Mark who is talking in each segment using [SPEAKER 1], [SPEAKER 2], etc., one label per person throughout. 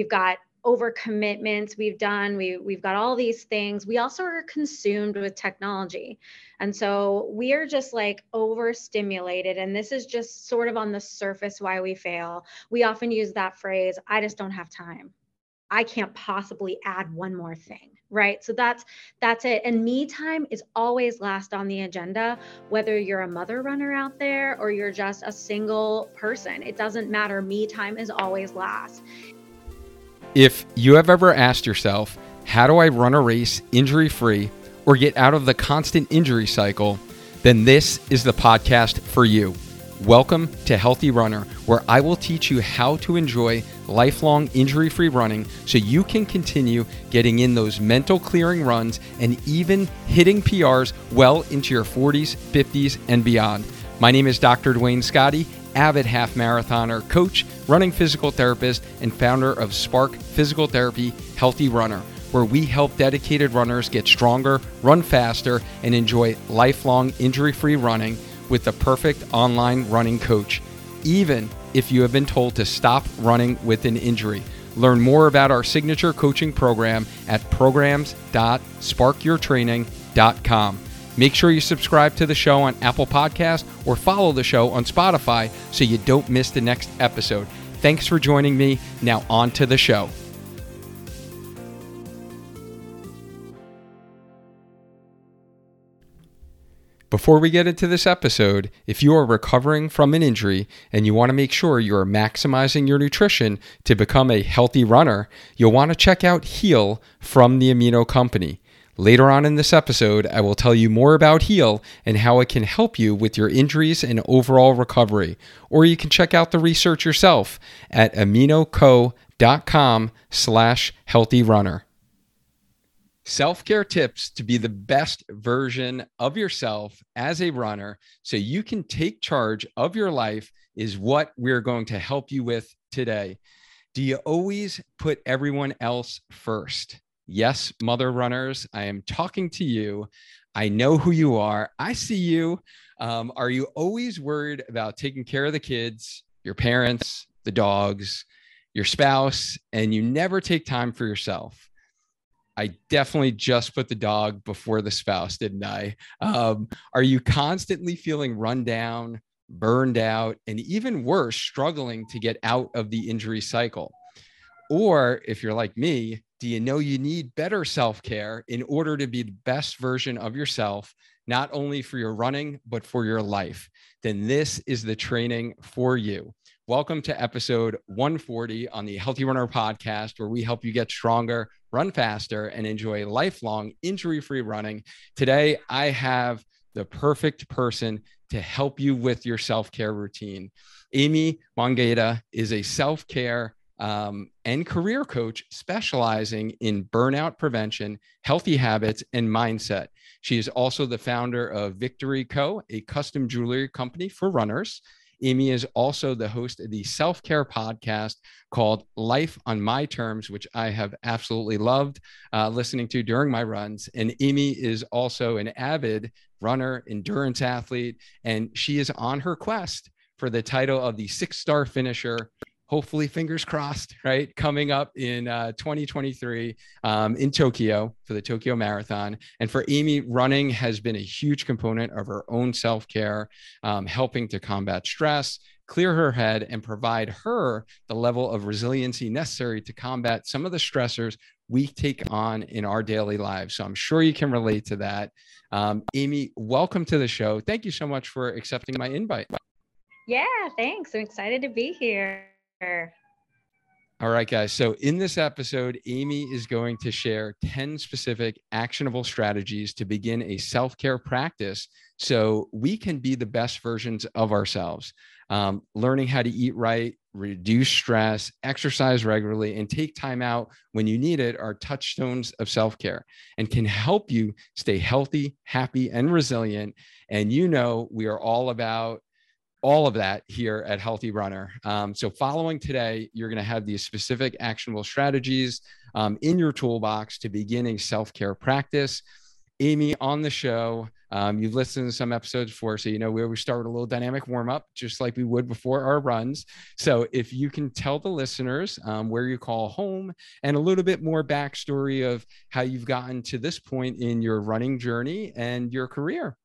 [SPEAKER 1] we've got overcommitments we've done. We we've got all these things. We also are consumed with technology. And so we are just like overstimulated and this is just sort of on the surface why we fail. We often use that phrase i just don't have time. I can't possibly add one more thing right? So that's that's it. And me time is always last on the agenda whether you're a mother runner out there or you're just a single person. It doesn't matter. Me time is always last
[SPEAKER 2] if you have ever asked yourself, how do I run a race injury free or get out of the constant injury cycle, then this is the podcast for you. Welcome to Healthy Runner, where I will teach you how to enjoy lifelong injury free running so you can continue getting in those mental clearing runs and even hitting PRs well into your 40s, 50s, and beyond. My name is Dr. Duane Scotti, avid half marathoner, coach, running physical therapist, and founder of Spark Physical Therapy Healthy Runner, where we help dedicated runners get stronger, run faster, and enjoy lifelong injury free running with the perfect online running coach, even if you have been told to stop running with an injury. Learn more about our signature coaching program at programs.sparkyourtraining.com. Make sure you subscribe to the show on Apple Podcast or follow the show on Spotify so you don't miss the next episode. Thanks for joining me. Now on to the show. Before we get into this episode, if you are recovering from an injury and you want to make sure you are maximizing your nutrition to become a healthy runner, you'll want to check out Heal from the Amino Company. Later on in this episode, I will tell you more about Heal and how it can help you with your injuries and overall recovery. Or you can check out the research yourself at aminoco.com slash healthy runner. Self-care tips to be the best version of yourself as a runner so you can take charge of your life is what we're going to help you with today. Do you always put everyone else first? Yes, mother runners, I am talking to you. I know who you are. I see you. Um, are you always worried about taking care of the kids, your parents, the dogs, your spouse, and you never take time for yourself? I definitely just put the dog before the spouse, didn't I? Um, are you constantly feeling run down, burned out, and even worse, struggling to get out of the injury cycle? Or if you're like me, do you know you need better self care in order to be the best version of yourself, not only for your running, but for your life? Then this is the training for you. Welcome to episode 140 on the Healthy Runner podcast, where we help you get stronger, run faster, and enjoy lifelong injury free running. Today, I have the perfect person to help you with your self care routine. Amy Mongeda is a self care um, and career coach specializing in burnout prevention, healthy habits, and mindset. She is also the founder of Victory Co., a custom jewelry company for runners. Amy is also the host of the self care podcast called Life on My Terms, which I have absolutely loved uh, listening to during my runs. And Amy is also an avid runner, endurance athlete, and she is on her quest for the title of the six star finisher hopefully fingers crossed right coming up in uh, 2023 um, in tokyo for the tokyo marathon. And for amy running has been a huge component of her own self-care um, helping to combat stress clear her head and provide her the level of resiliency necessary to combat some of the stressors we take on in our daily lives. So i'm sure you can relate to that. Um, amy welcome to the show. Thank you so much for accepting my invite.
[SPEAKER 1] Yeah thanks. I'm excited to be here
[SPEAKER 2] all right, guys. So, in this episode, Amy is going to share 10 specific actionable strategies to begin a self care practice so we can be the best versions of ourselves. Um, learning how to eat right, reduce stress, exercise regularly, and take time out when you need it are touchstones of self care and can help you stay healthy, happy, and resilient. And you know, we are all about all of that here at Healthy Runner. Um, so, following today, you're going to have these specific actionable strategies um, in your toolbox to begin a self care practice. Amy on the show Um, you've listened to some episodes before, so you know where we start with a little dynamic warm up, just like we would before our runs. So if you can tell the listeners um, where you call home and a little bit more backstory of how you've gotten to this point in your running journey and your career.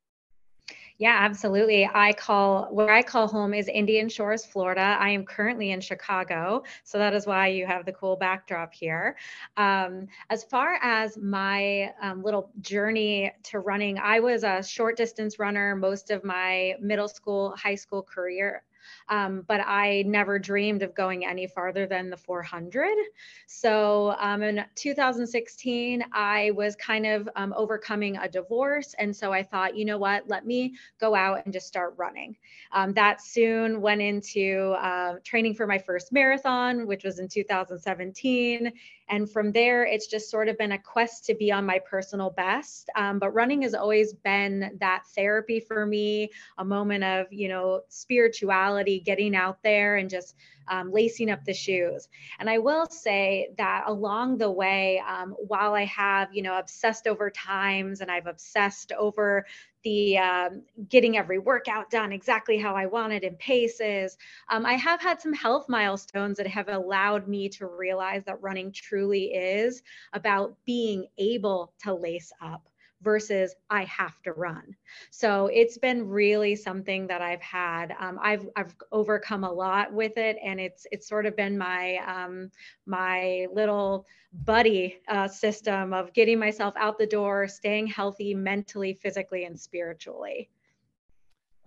[SPEAKER 1] Yeah, absolutely. I call where I call home is Indian Shores, Florida. I am currently in Chicago, so that is why you have the cool backdrop here. Um, as far as my um, little journey to running, I was a short distance runner most of my middle school, high school career. Um, but I never dreamed of going any farther than the 400. So um, in 2016, I was kind of um, overcoming a divorce. And so I thought, you know what, let me go out and just start running. Um, that soon went into uh, training for my first marathon, which was in 2017. And from there, it's just sort of been a quest to be on my personal best. Um, but running has always been that therapy for me, a moment of, you know, spirituality, getting out there and just um, lacing up the shoes. And I will say that along the way, um, while I have, you know, obsessed over times and I've obsessed over the um, getting every workout done exactly how I wanted in paces. Um, I have had some health milestones that have allowed me to realize that running truly is about being able to lace up versus I have to run. So it's been really something that I've had. Um, I've I've overcome a lot with it, and it's it's sort of been my um, my little buddy uh, system of getting myself out the door, staying healthy mentally, physically, and spiritually.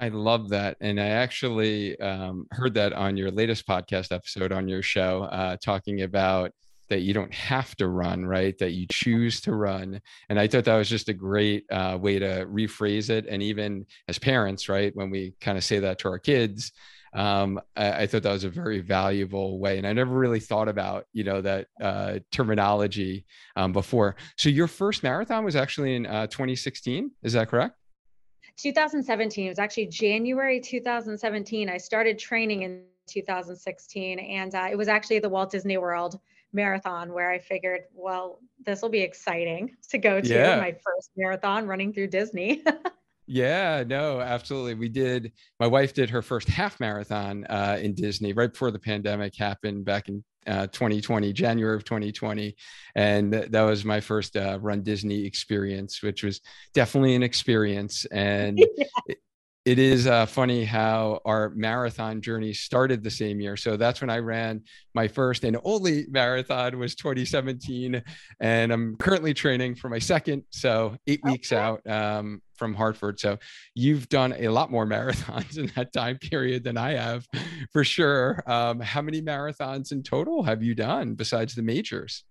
[SPEAKER 2] I love that. And I actually um, heard that on your latest podcast episode on your show, uh, talking about that you don't have to run, right? That you choose to run. And I thought that was just a great uh, way to rephrase it. And even as parents, right, when we kind of say that to our kids, um, I, I, thought that was a very valuable way. And I never really thought about, you know, that uh, terminology um, before. So your first marathon was actually in uh, 2016. Is that correct?
[SPEAKER 1] 2017. It was actually January 2017. I started training in 2016, and uh, it was actually the Walt Disney World marathon where I figured, well, this will be exciting to go to yeah. my first marathon running through Disney.
[SPEAKER 2] yeah, no, absolutely. We did, my wife did her first half marathon uh, in Disney right before the pandemic happened back in uh, 2020, January of 2020. And that was my first uh, Run Disney experience, which was definitely an experience. And yeah it is uh, funny how our marathon journey started the same year. So that's when I ran my first and only marathon was 2017, and I'm currently training for my second. So eight okay. weeks out um, from Hartford. So you've done a lot more marathons in that time period than I have, for sure. Um, how many marathons in total have you done besides the majors?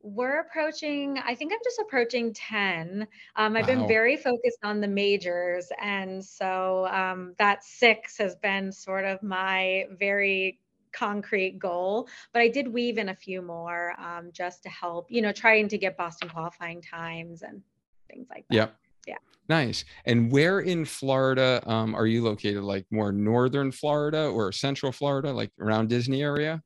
[SPEAKER 1] We're approaching i think i'm just approaching 10 um, i've wow. been very focused on the majors and so um, that six has been sort of my very concrete goal but i did weave in a few more um, just to help you know trying to get boston qualifying times and things like that.
[SPEAKER 2] Yep.
[SPEAKER 1] Yeah.
[SPEAKER 2] Nice. And where in florida um, are you located? Like more northern florida or central florida like around disney area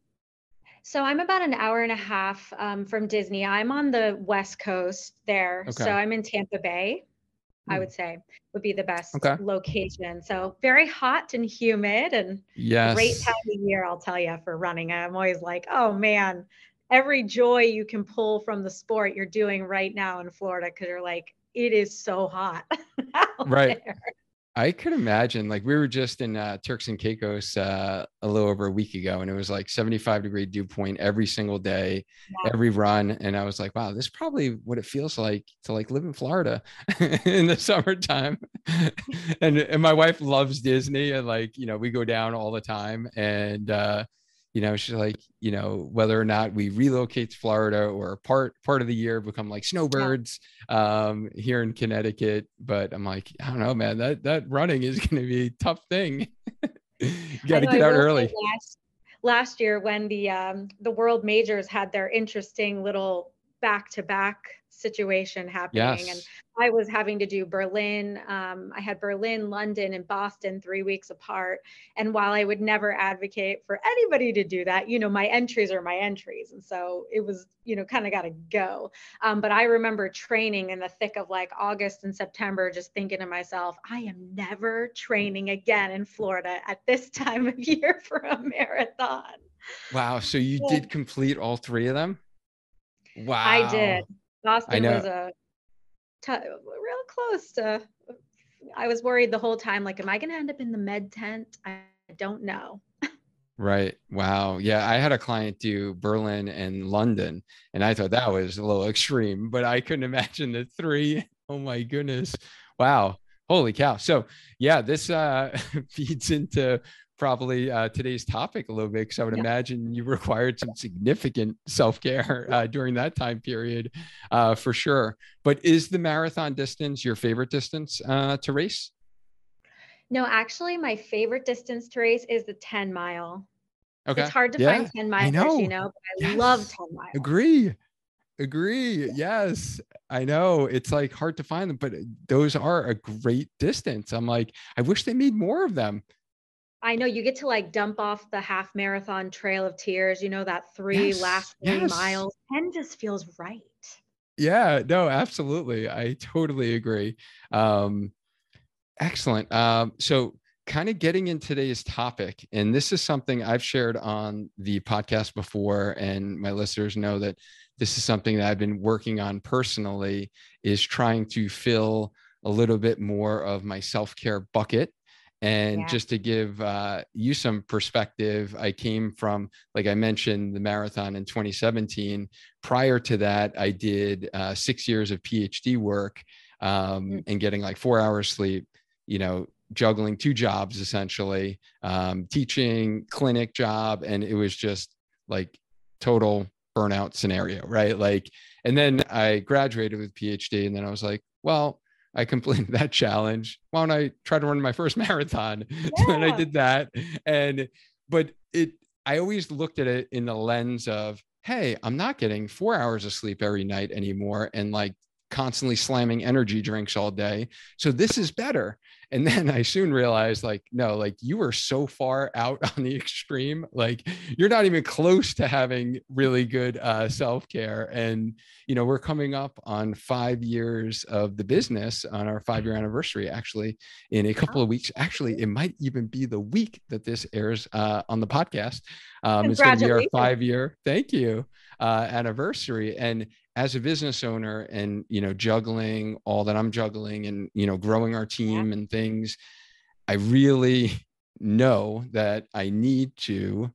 [SPEAKER 1] so I'm about an hour and a half um, from Disney. I'm on the west coast there. Okay. So I'm in Tampa Bay, I hmm. would say would be the best okay. location. So very hot and humid and yes. great time of year, I'll tell you, for running. I'm always like, oh man, every joy you can pull from the sport you're doing right now in Florida because you're like, it is so hot.
[SPEAKER 2] right. There. I could imagine like we were just in uh, Turks and Caicos uh, a little over a week ago, and it was like 75 degree dew point every single day, yeah. every run. And I was like, wow, this is probably what it feels like to like live in Florida in the summertime. and and my wife loves Disney, and like you know we go down all the time, and uh, you know she's like you know whether or not we relocate to florida or part part of the year become like snowbirds yeah. um here in connecticut but i'm like i don't know man that that running is going to be a tough thing you got to get out early
[SPEAKER 1] last, last year when the um the world majors had their interesting little back to back situation happening. Yes. And I was having to do Berlin. Um, I had Berlin, London, and Boston three weeks apart. And while I would never advocate for anybody to do that, you know, my entries are my entries. And so it was, you know, kind of got to go. Um, but I remember training in the thick of like August and September, just thinking to myself, I am never training again in Florida at this time of year for a marathon.
[SPEAKER 2] Wow. So you yeah. did complete all three of them? Wow.
[SPEAKER 1] I did. Boston was a t- real close to. I was worried the whole time. Like, am I going to end up in the med tent? I don't know.
[SPEAKER 2] Right. Wow. Yeah. I had a client do Berlin and London, and I thought that was a little extreme, but I couldn't imagine the three. Oh my goodness. Wow. Holy cow. So, yeah, this uh, feeds into probably uh, today's topic a little bit because I would yeah. imagine you required some significant self care uh, during that time period uh, for sure. But is the marathon distance your favorite distance uh, to race?
[SPEAKER 1] No, actually, my favorite distance to race is the 10 mile.
[SPEAKER 2] Okay.
[SPEAKER 1] It's hard to yeah. find 10 miles, know. you know, but I yes. love 10 miles.
[SPEAKER 2] Agree. Agree. Yes. I know it's like hard to find them, but those are a great distance. I'm like, I wish they made more of them.
[SPEAKER 1] I know you get to like dump off the half marathon trail of tears, you know, that three yes, last three yes. miles. 10 just feels right.
[SPEAKER 2] Yeah, no, absolutely. I totally agree. Um, excellent. Um, so kind of getting in today's topic, and this is something I've shared on the podcast before, and my listeners know that this is something that I've been working on personally, is trying to fill a little bit more of my self-care bucket and yeah. just to give uh, you some perspective, I came from, like I mentioned, the marathon in 2017. Prior to that, I did uh, six years of PhD work um, mm. and getting like four hours sleep, you know, juggling two jobs essentially, um, teaching, clinic job. And it was just like total burnout scenario, right? Like, and then I graduated with PhD, and then I was like, well, I completed that challenge. Why don't I try to run my first marathon? Yeah. and I did that. And, but it, I always looked at it in the lens of, hey, I'm not getting four hours of sleep every night anymore. And like constantly slamming energy drinks all day. So this is better. And then I soon realized, like, no, like you were so far out on the extreme, like you're not even close to having really good uh, self care. And, you know, we're coming up on five years of the business on our five year anniversary, actually, in a couple of weeks. Actually, it might even be the week that this airs uh, on the podcast. Um, it's going to be our five year, thank you, uh, anniversary. And as a business owner and you know juggling all that i'm juggling and you know growing our team yeah. and things i really know that i need to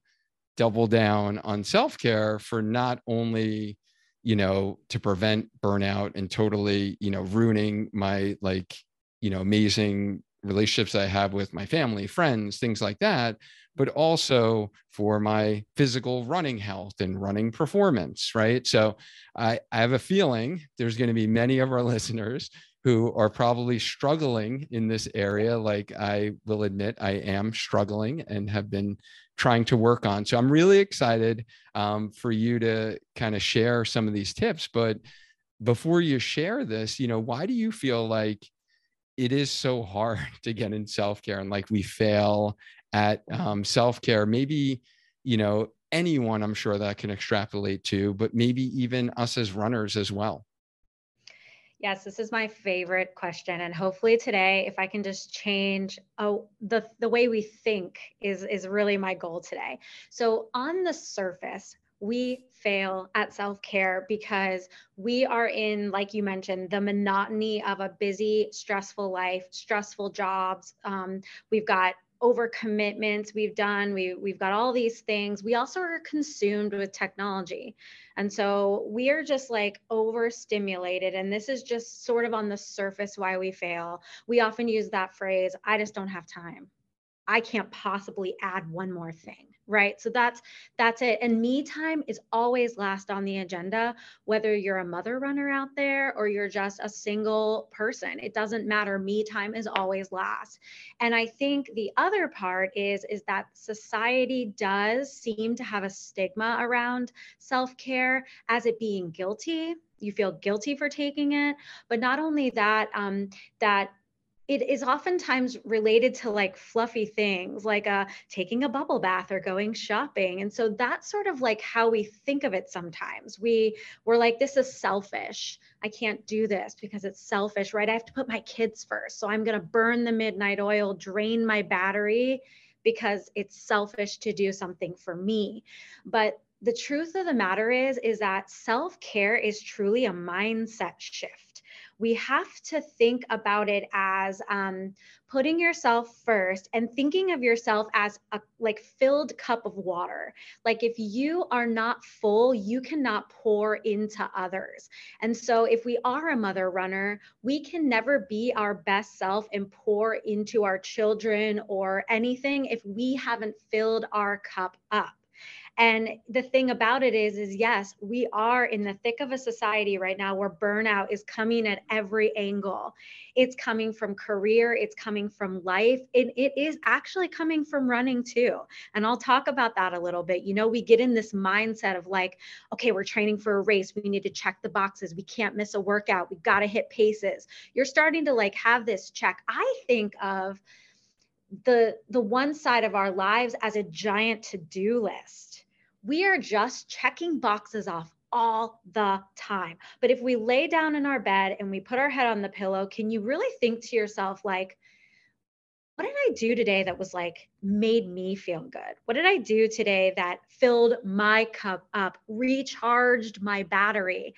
[SPEAKER 2] double down on self-care for not only you know to prevent burnout and totally you know ruining my like you know amazing relationships I have with my family, friends, things like that, but also for my physical running health and running performance, right? So I, I have a feeling there's going to be many of our listeners who are probably struggling in this area. Like I will admit, I am struggling and have been trying to work on. So I'm really excited um, for you to kind of share some of these tips. But before you share this, you know, why do you feel like it is so hard to get in self-care and like we fail at um, self-care maybe you know anyone i'm sure that can extrapolate to but maybe even us as runners as well
[SPEAKER 1] Yes, this is my favorite question, and hopefully today, if I can just change oh, the the way we think is is really my goal today. So on the surface, we fail at self care because we are in, like you mentioned, the monotony of a busy, stressful life, stressful jobs. Um, we've got over commitments we've done. We we've got all these things. We also are consumed with technology. And so we are just like overstimulated. And this is just sort of on the surface why we fail. We often use that phrase i just don't have time I can't possibly add one more thing right? So that's that's it. And me time is always last on the agenda whether you're a mother runner out there or you're just a single person. It doesn't matter. Me time is always last. And i think the other part is is that society does seem to have a stigma around self-care as it being guilty. You feel guilty for taking it. But not only that um, that it is oftentimes related to like fluffy things like uh, taking a bubble bath or going shopping and so that's sort of like how we think of it sometimes. We we're like this is selfish. I can't do this because it's selfish right? I have to put my kids first so i'm going to burn the midnight oil drain my battery because it's selfish to do something for me. But the truth of the matter is is that self-care is truly a mindset shift we have to think about it as um, putting yourself first and thinking of yourself as a like filled cup of water. Like if you are not full you cannot pour into others. And so if we are a mother runner we can never be our best self and pour into our children or anything if we haven't filled our cup up and the thing about it is, is yes, we are in the thick of a society right now where burnout is coming at every angle. It's coming from career, it's coming from life, and it is actually coming from running too. And I'll talk about that a little bit. You know, we get in this mindset of like, okay, we're training for a race. We need to check the boxes. We can't miss a workout. We've got to hit paces. You're starting to like have this check. I think of the the one side of our lives as a giant to-do list we are just checking boxes off all the time. But if we lay down in our bed and we put our head on the pillow, can you really think to yourself, like, what did I do today that was like made me feel good? What did I do today that filled my cup up, recharged my battery?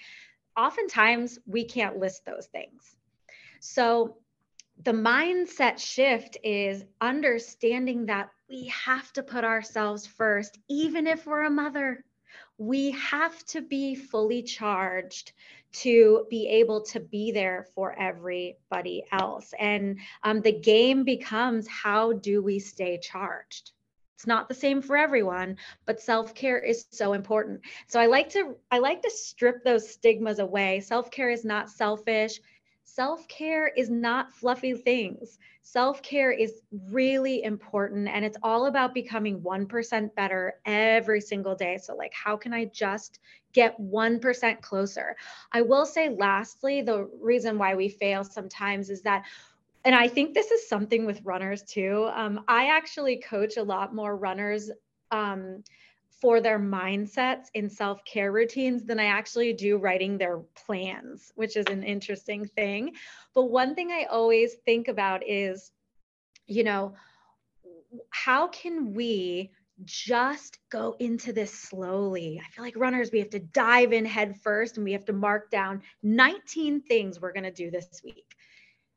[SPEAKER 1] Oftentimes, we can't list those things. So, the mindset shift is understanding that we have to put ourselves first, even if we're a mother. We have to be fully charged to be able to be there for everybody else. And um, the game becomes how do we stay charged? It's not the same for everyone, but self-care is so important. So I like to I like to strip those stigmas away. Self-care is not selfish self care is not fluffy things. Self care is really important and it's all about becoming 1% better every single day. So, like, how can I just get 1% closer? I will say, lastly, the reason why we fail sometimes is that and I think this is something with runners too. Um, I actually coach a lot more runners um, for their mindsets in self care routines than I actually do writing their plans, which is an interesting thing. But one thing I always think about is, you know, how can we just go into this slowly. I feel like runners, we have to dive in head first and we have to mark down 19 things we're going to do this week.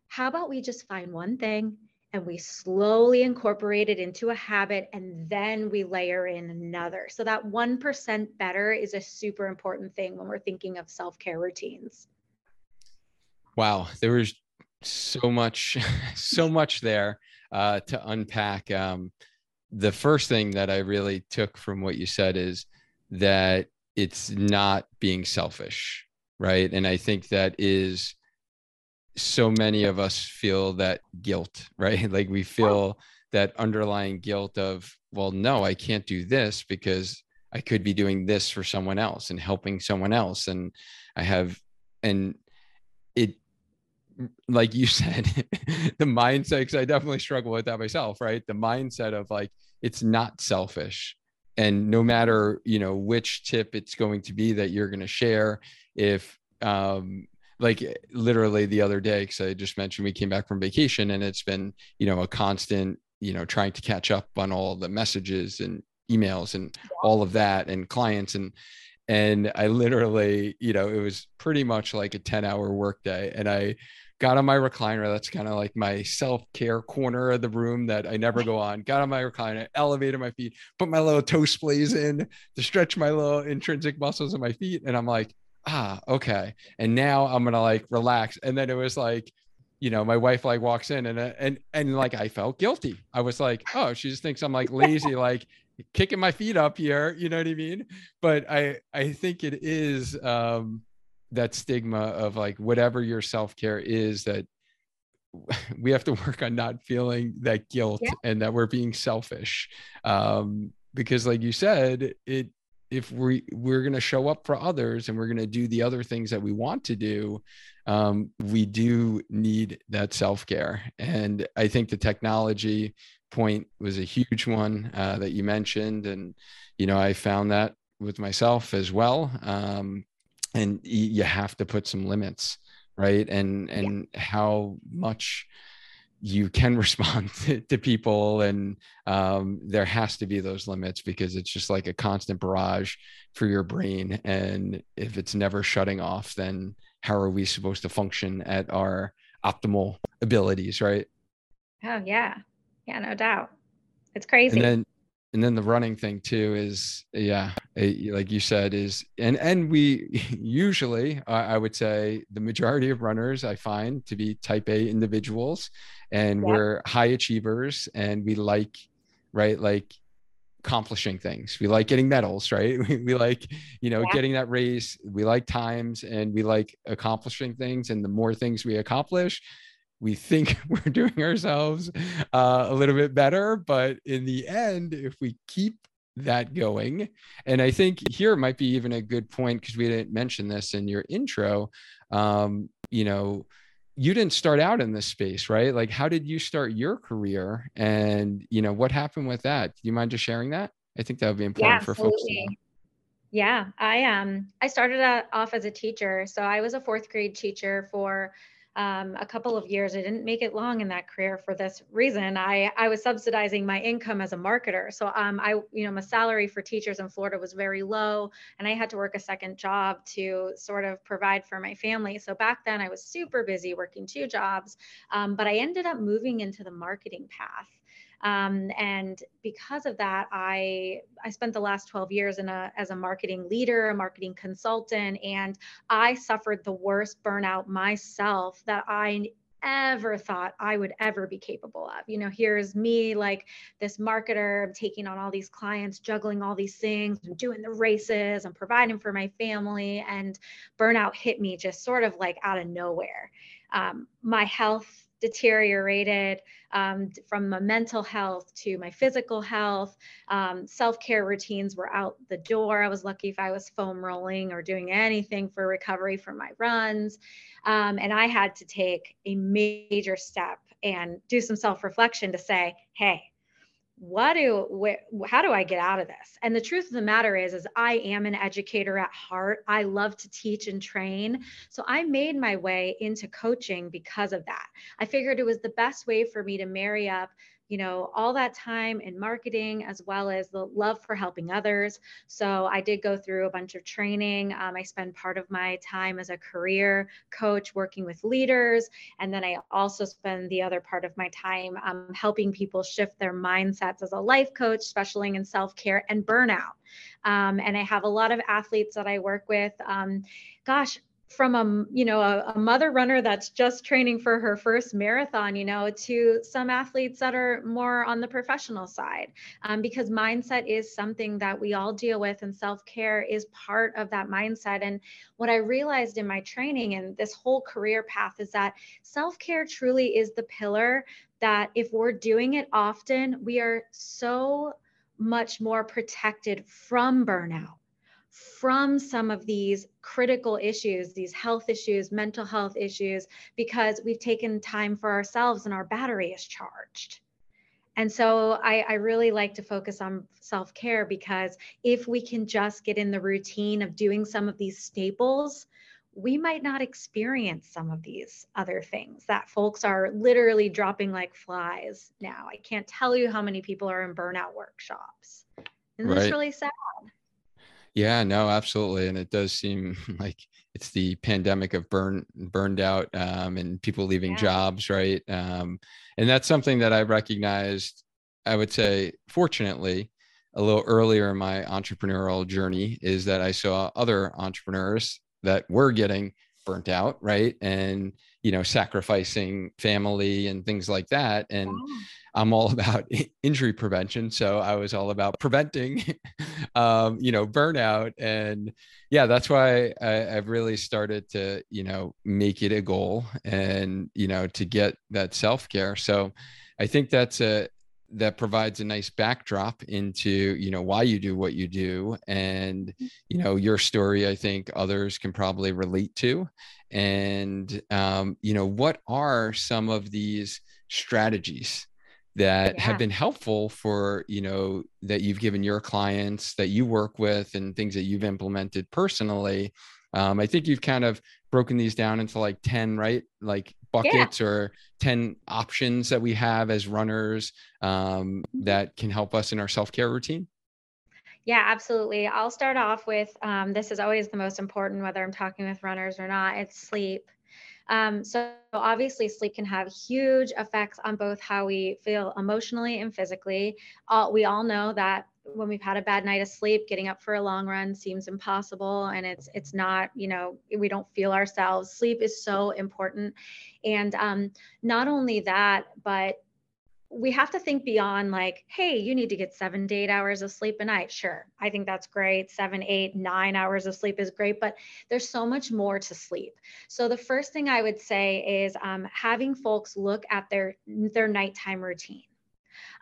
[SPEAKER 1] How about we just find one thing and we slowly incorporate it into a habit and then we layer in another. So that 1% better is a super important thing when we're thinking of self-care routines.
[SPEAKER 2] Wow, there was so much so much there uh, to unpack. Um, the first thing that I really took from what you said is that it's not being selfish, right? And I think that is so many of us feel that guilt, right? Like we feel that underlying guilt of, well, no, I can't do this because I could be doing this for someone else and helping someone else. And I have, and it, like you said, the mindset, because I definitely struggle with that myself, right? The mindset of like, it's not selfish. And no matter, you know, which tip it's going to be that you're going to share, if, um, like eh, literally the other day because i just mentioned we came back from vacation and it's been you know a constant you know trying to catch up on all the messages and emails and all of that and clients and and i literally you know it was pretty much like a 10 hour workday and i got on my recliner that's kind of like my self-care corner of the room that i never go on got on my recliner elevated my feet put my little toe splays in to stretch my little intrinsic muscles in my feet and i'm like ah, okay. And now I'm gonna like relax. And then it was like, you know, my wife like walks in and uh, and and like I felt guilty. I was like, oh, she just thinks I'm like lazy, like kicking my feet up here. You know what I mean? But I I think it is um that stigma of like whatever your self care is that we have to work on not feeling that guilt yeah. and that we're being selfish um, because like you said it if we we're going to show up for others and we're going to do the other things that we want to do um, we do need that self-care. And i think the technology point was a huge one uh, that you mentioned. And you know i found that with myself as well. Um, and you have to put some limits right? And and yeah. how much you can respond to, to people and um, there has to be those limits because it's just like a constant barrage for your brain and if it's never shutting off then how are we supposed to function at our optimal abilities right?
[SPEAKER 1] Oh yeah. Yeah no doubt. It's crazy.
[SPEAKER 2] and then and then the running thing too is yeah like you said is and and we usually i would say the majority of runners i find to be type a individuals and yeah. we're high achievers and we like right like accomplishing things we like getting medals right we, we like you know yeah. getting that race we like times and we like accomplishing things and the more things we accomplish we think we're doing ourselves uh, a little bit better but in the end if we keep that going and i think here might be even a good point because we didn't mention this in your intro um, you know you didn't start out in this space right? Like how did you start your career? And you know what happened with that? Do you mind just sharing that? I think that would be important yeah, for folks
[SPEAKER 1] yeah i um i started off as a teacher. So i was a fourth grade teacher for um, a couple of years. I didn't make it long in that career for this reason. I, I was subsidizing my income as a marketer. So um, I, you know, my salary for teachers in Florida was very low and I had to work a second job to sort of provide for my family. So back then I was super busy working two jobs, um, but I ended up moving into the marketing path. Um, and because of that, I I spent the last 12 years in a as a marketing leader, a marketing consultant, and I suffered the worst burnout myself that I ever thought I would ever be capable of. You know, here's me like this marketer, I'm taking on all these clients, juggling all these things, I'm doing the races, I'm providing for my family, and burnout hit me just sort of like out of nowhere. Um, my health deteriorated um, from my mental health to my physical health. Um, Self care routines were out the door. I was lucky if I was foam rolling or doing anything for recovery from my runs. Um, and I had to take a major step and do some self reflection to say, hey, what do how do i get out of this? And the truth of the matter is is i am an educator at heart. I love to teach and train. So i made my way into coaching because of that. I figured it was the best way for me to marry up you know, all that time in marketing as well as the love for helping others. So I did go through a bunch of training. Um, I spend part of my time as a career coach working with leaders. And then I also spend the other part of my time um, helping people shift their mindsets as a life coach, specializing in self care and burnout. Um, and I have a lot of athletes that I work with. Um, gosh, from a you know a, a, mother runner that's just training for her first marathon you know to some athletes that are more on the professional side. Um, because mindset is something that we all deal with and self-care is part of that mindset. And what i realized in my training and this whole career path is that self-care truly is the pillar that if we're doing it often we are so much more protected from burnout from some of these critical issues, these health issues, mental health issues, because we've taken time for ourselves and our battery is charged. And so I, I really like to focus on self care because if we can just get in the routine of doing some of these staples, we might not experience some of these other things that folks are literally dropping like flies now. I can't tell you how many people are in burnout workshops. And right. that's really sad.
[SPEAKER 2] Yeah, no, absolutely. And it does seem like it's the pandemic of burn burned out um, and people leaving yeah. jobs, right? Um, and that's something that I recognized, I would say, fortunately, a little earlier in my entrepreneurial journey is that I saw other entrepreneurs that were getting burnt out, right? And you know, sacrificing family and things like that. And I'm all about injury prevention. So I was all about preventing, um, you know, burnout. And yeah, that's why I, I've really started to, you know, make it a goal and, you know, to get that self care. So I think that's a, that provides a nice backdrop into you know why you do what you do and you know your story i think others can probably relate to. And um, you know what are some of these strategies that yeah. have been helpful for you know that you've given your clients that you work with and things that you've implemented personally? Um, i think you've kind of broken these down into like 10 right? Like buckets yeah. or 10 options that we have as runners um, mm-hmm. that can help us in our self-care routine
[SPEAKER 1] yeah, absolutely. I'll start off with um, this is always the most important, whether I'm talking with runners or not. It's sleep. Um, so obviously, sleep can have huge effects on both how we feel emotionally and physically. Uh, we all know that when we've had a bad night of sleep, getting up for a long run seems impossible, and it's it's not. You know, we don't feel ourselves. Sleep is so important, and um, not only that, but we have to think beyond like, hey, you need to get seven to eight hours of sleep a night. Sure, I think that's great. Seven, eight, nine hours of sleep is great, but there's so much more to sleep. So the first thing I would say is um, having folks look at their their nighttime routine.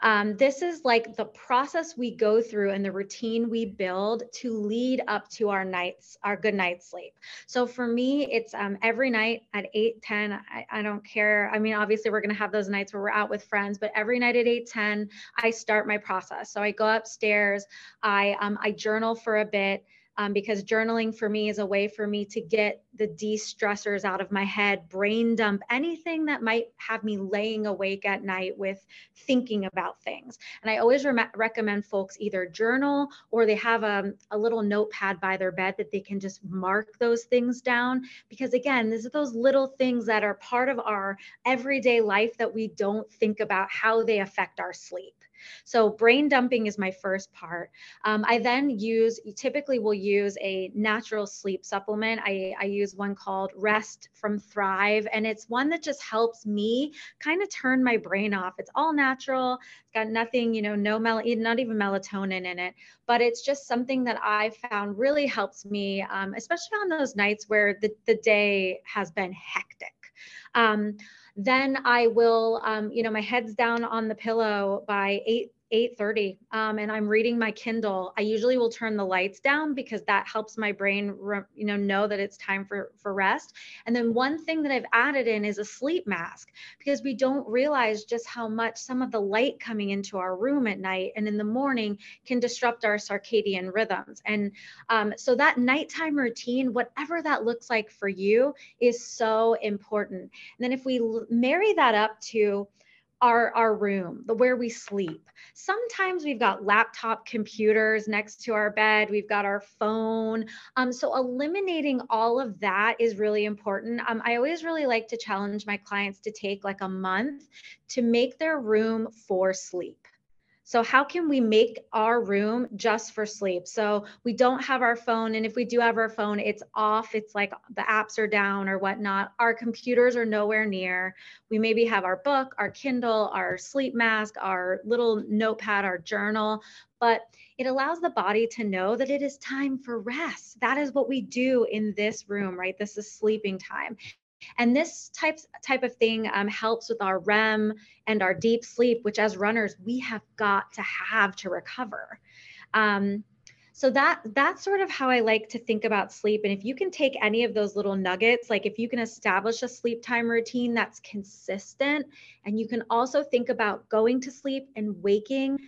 [SPEAKER 1] Um, this is like the process we go through and the routine we build to lead up to our nights, our good night's sleep. So for me, it's um, every night at 8, 10. I, I don't care. I mean, obviously, we're going to have those nights where we're out with friends, but every night at 8, 10, I start my process. So I go upstairs, I, um, I journal for a bit um, because journaling for me is a way for me to get the de stressors out of my head, brain dump anything that might have me laying awake at night with thinking about things. And I always re- recommend folks either journal or they have a, um, a little notepad by their bed that they can just mark those things down. Because again, these are those little things that are part of our everyday life that we don't think about how they affect our sleep. So brain dumping is my first part. Um, I then use, typically will use a natural sleep supplement. I, I use one called Rest from Thrive, and it's one that just helps me kind of turn my brain off. It's all natural. It's got nothing, you know, no mel, not even melatonin in it, but it's just something that I found really helps me, um, especially on those nights where the, the day has been hectic. Um, then I will, um, you know, my head's down on the pillow by 8 8:30 um, and I'm reading my Kindle. I usually will turn the lights down because that helps my brain, re- you know, know that it's time for for rest. And then one thing that I've added in is a sleep mask because we don't realize just how much some of the light coming into our room at night and in the morning can disrupt our circadian rhythms. And um, so that nighttime routine, whatever that looks like for you, is so important. And then if we l- marry that up to our our room the where we sleep. Sometimes we've got laptop computers next to our bed we've got our phone. Um, so eliminating all of that is really important. Um, i always really like to challenge my clients to take like a month to make their room for sleep so, how can we make our room just for sleep? So, we don't have our phone. And if we do have our phone, it's off. It's like the apps are down or whatnot. Our computers are nowhere near. We maybe have our book, our Kindle, our sleep mask, our little notepad, our journal, but it allows the body to know that it is time for rest. That is what we do in this room, right? This is sleeping time. And this type, type of thing um, helps with our REM and our deep sleep, which as runners, we have got to have to recover. Um, so that that's sort of how I like to think about sleep. And if you can take any of those little nuggets, like if you can establish a sleep time routine that's consistent, and you can also think about going to sleep and waking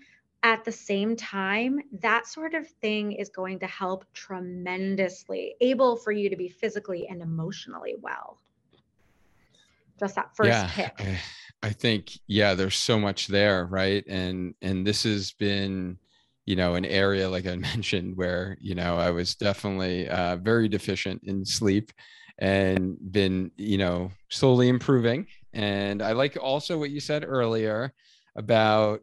[SPEAKER 1] at the same time, that sort of thing is going to help tremendously, able for you to be physically and emotionally well just that first yeah, pick.
[SPEAKER 2] I think yeah there's so much there right? And and this has been you know an area like i mentioned where you know i was definitely uh, very deficient in sleep and been you know slowly improving. And i like also what you said earlier about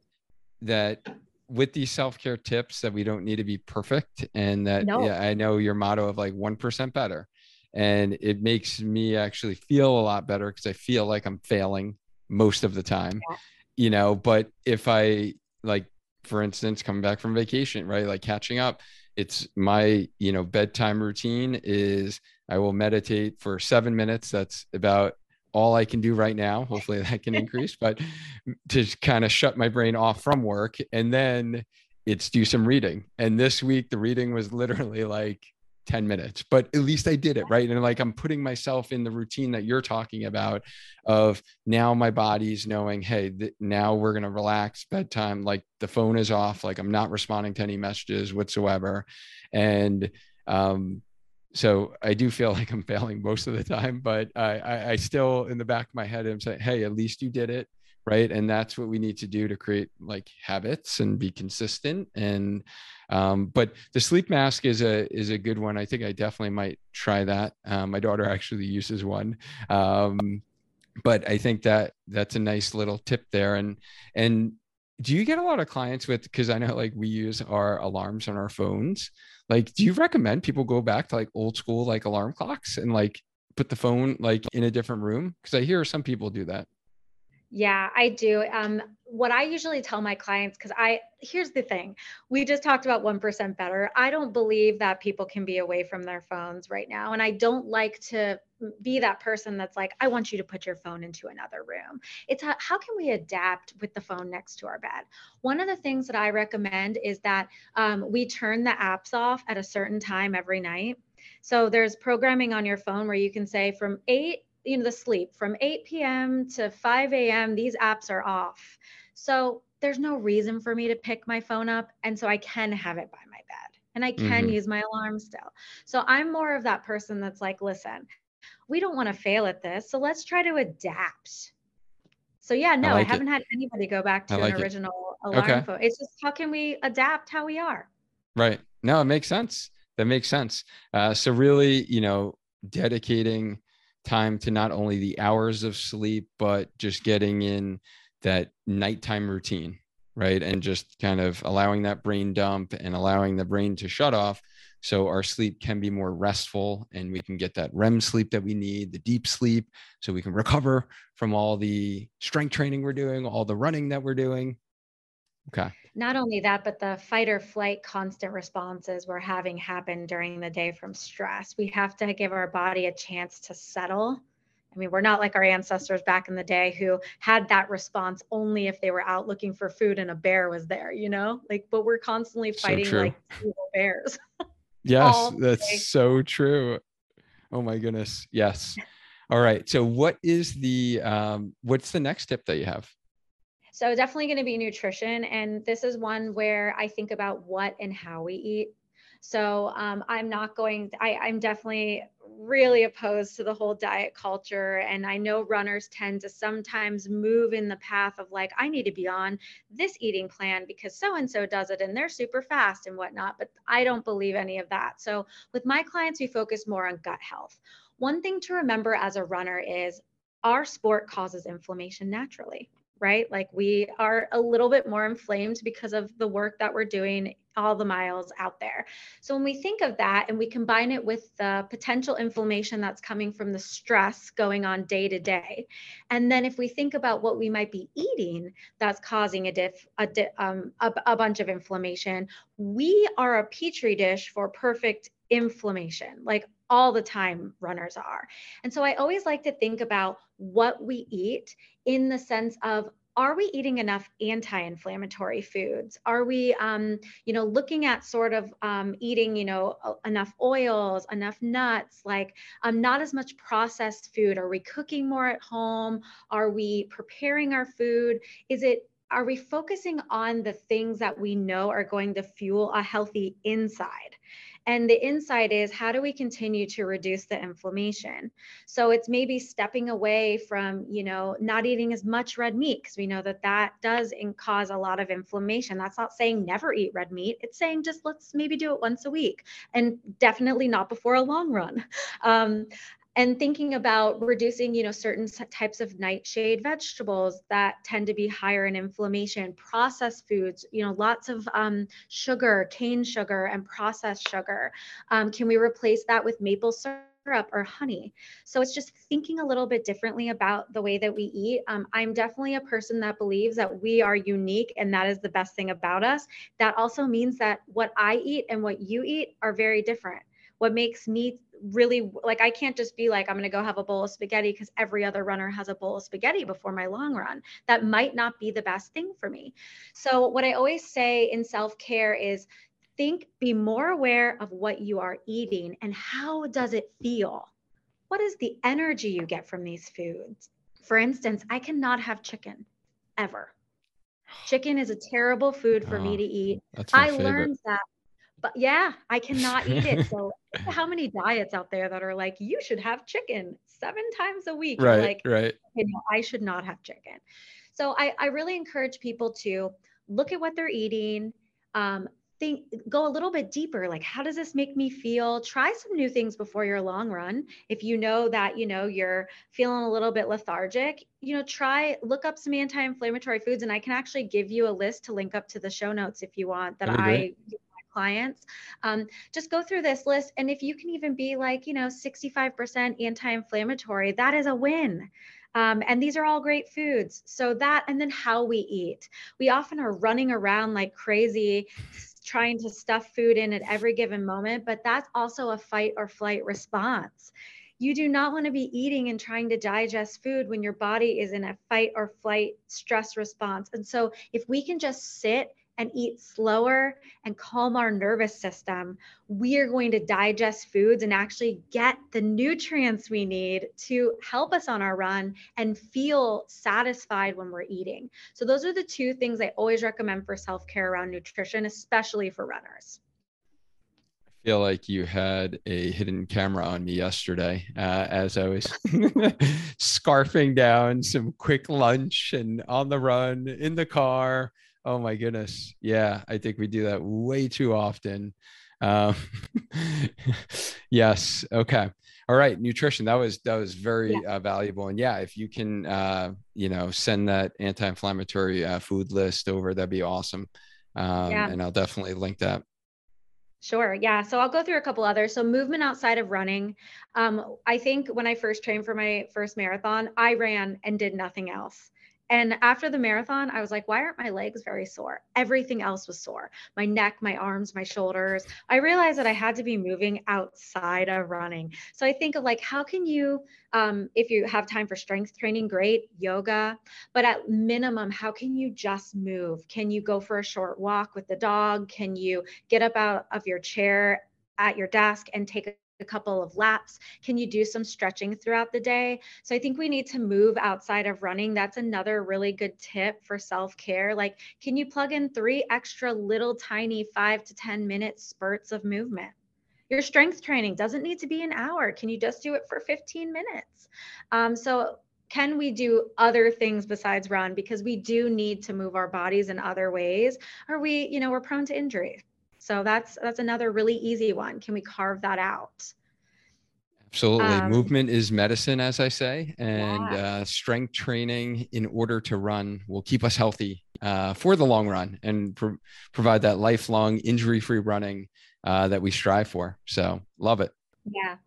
[SPEAKER 2] that with these self-care tips that we don't need to be perfect and that no. yeah, i know your motto of like 1% better and it makes me actually feel a lot better because I feel like I'm failing most of the time, yeah. you know. But if I like, for instance, coming back from vacation, right, like catching up, it's my you know bedtime routine is I will meditate for seven minutes. That's about all I can do right now. Hopefully that can increase, but to kind of shut my brain off from work. And then it's do some reading. And this week, the reading was literally like 10 minutes, but at least I did it. Right. And like I'm putting myself in the routine that you're talking about of now my body's knowing, hey, th- now we're going to relax bedtime. Like the phone is off. Like I'm not responding to any messages whatsoever. And, um, so I do feel like I'm failing most of the time, but I, I, I still in the back of my head I'm saying, hey, at least you did it, right? And that's what we need to do to create like habits and be consistent. And um, but the sleep mask is a is a good one. I think I definitely might try that. Um, my daughter actually uses one. Um, but I think that that's a nice little tip there. And and do you get a lot of clients with because I know like we use our alarms on our phones like do you recommend people go back to like old school like alarm clocks and like put the phone like in a different room because i hear some people do that
[SPEAKER 1] yeah, I do. Um, what I usually tell my clients, because I, here's the thing we just talked about 1% better. I don't believe that people can be away from their phones right now. And I don't like to be that person that's like, I want you to put your phone into another room. It's how, how can we adapt with the phone next to our bed? One of the things that I recommend is that um, we turn the apps off at a certain time every night. So there's programming on your phone where you can say from 8 you know the sleep from 8 p.m. to 5 a.m. These apps are off. So there's no reason for me to pick my phone up, and so I can have it by my bed, and I can mm-hmm. use my alarm still. So I'm more of that person that's like, listen, we don't want to fail at this, so let's try to adapt. So yeah, no, I, like I haven't it. had anybody go back to like an original it. alarm okay. phone. It's just how can we adapt how we are?
[SPEAKER 2] Right. No, it makes sense. That makes sense. Uh, so really, you know, dedicating time to not only the hours of sleep, but just getting in that nighttime routine, right? And just kind of allowing that brain dump and allowing the brain to shut off so our sleep can be more restful and we can get that REM sleep that we need, the deep sleep, so we can recover from all the strength training we're doing, all the running that we're doing. Okay.
[SPEAKER 1] Not only that, but the fight or flight constant responses we're having happen during the day from stress. We have to give our body a chance to settle. I mean, we're not like our ancestors back in the day who had that response only if they were out looking for food and a bear was there, you know? Like, but we're constantly fighting so like bears.
[SPEAKER 2] yes, that's so true. Oh my goodness. Yes. All right. So what is the um what's the next tip that you have?
[SPEAKER 1] So definitely going to be nutrition. And this is one where I think about what and how we eat. So um, I'm not going, I, I'm definitely really opposed to the whole diet culture. And I know runners tend to sometimes move in the path of like, I need to be on this eating plan because so and so does it and they're super fast and whatnot. But I don't believe any of that. So with my clients, we focus more on gut health. One thing to remember as a runner is our sport causes inflammation naturally right? Like we are a little bit more inflamed because of the work that we're doing all the miles out there. So when we think of that and we combine it with the potential inflammation that's coming from the stress going on day to day, and then if we think about what we might be eating that's causing a diff, a, um, a, a bunch of inflammation, we are a petri dish for perfect inflammation. Like all the time runners are. And so I always like to think about what we eat in the sense of are we eating enough anti-inflammatory foods? Are we um, you know looking at sort of um, eating you know enough oils enough nuts like um, not as much processed food? Are we cooking more at home? Are we preparing our food? Is it are we focusing on the things that we know are going to fuel a healthy inside and the insight is how do we continue to reduce the inflammation? So it's maybe stepping away from, you know, not eating as much red meat because we know that that does cause a lot of inflammation. That's not saying never eat red meat. It's saying just let's maybe do it once a week and definitely not before a long run. Um, and thinking about reducing you know certain types of nightshade vegetables that tend to be higher in inflammation processed foods you know lots of um, sugar cane sugar and processed sugar um, can we replace that with maple syrup or honey. So it's just thinking a little bit differently about the way that we eat. Um, I'm definitely a person that believes that we are unique and that is the best thing about us. That also means that what I eat and what you eat are very different. What makes me really like I can't just be like I'm going to go have a bowl of spaghetti because every other runner has a bowl of spaghetti before my long run. That might not be the best thing for me. So what I always say in self-care is think be more aware of what you are eating and how does it feel? What is the energy you get from these foods? For instance, I cannot have chicken ever. Chicken is a terrible food for oh, me to eat. I favorite. learned that but yeah, I cannot eat it. So how many diets out there that are like, you should have chicken seven times a week?
[SPEAKER 2] Right.
[SPEAKER 1] like,
[SPEAKER 2] right.
[SPEAKER 1] You know, I should not have chicken. So I, I really encourage people to look at what they're eating. Um, think go a little bit deeper like how does this make me feel try some new things before your long run if you know that you know you're feeling a little bit lethargic you know try look up some anti-inflammatory foods and i can actually give you a list to link up to the show notes if you want that i clients. Um, just go through this list. And if you can even be like, you know, 65% anti inflammatory, that is a win. Um, and these are all great foods. So that, and then how we eat. We often are running around like crazy, trying to stuff food in at every given moment, but that's also a fight or flight response. You do not want to be eating and trying to digest food when your body is in a fight or flight stress response. And so, if we can just sit and eat slower and calm our nervous system, we are going to digest foods and actually get the nutrients we need to help us on our run and feel satisfied when we're eating. So, those are the two things I always recommend for self care around nutrition, especially for runners I
[SPEAKER 2] feel like you had a hidden camera on me yesterday uh, as I was scarfing down some quick lunch and on the run in the car, Oh my goodness. Yeah, I think we do that way too often. Um, yes. Okay. All right. Nutrition. That was that was very yeah. uh, valuable. And yeah, if you can, uh, you know, send that anti-inflammatory uh, food list over, that'd be awesome. Um, yeah. And I'll definitely link that.
[SPEAKER 1] Sure. Yeah. So I'll go through a couple others. So movement outside of running. Um, I think when I first trained for my first marathon, I ran and did nothing else. And after the marathon, I was like, why aren't my legs very sore? Everything else was sore my neck, my arms, my shoulders. I realized that I had to be moving outside of running. So I think of like, how can you, um, if you have time for strength training, great, yoga, but at minimum, how can you just move? Can you go for a short walk with the dog? Can you get up out of your chair at your desk and take a couple of laps? Can you do some stretching throughout the day? So I think we need to move outside of running. That's another really good tip for self care. Like, can you plug in three extra little tiny five to 10 minute spurts of movement? Your strength training doesn't need to be an hour. Can you just do it for 15 minutes? Um, so can we do other things besides run because we do need to move our bodies in other ways or we you know we're prone to injury so that's that's another really easy one. Can we carve that out?
[SPEAKER 2] Absolutely. Um, Movement is medicine, as I say, and yeah. uh, strength training in order to run will keep us healthy uh, for the long run and pro- provide that lifelong injury free running uh, that we strive for. So, love it.
[SPEAKER 1] Yeah,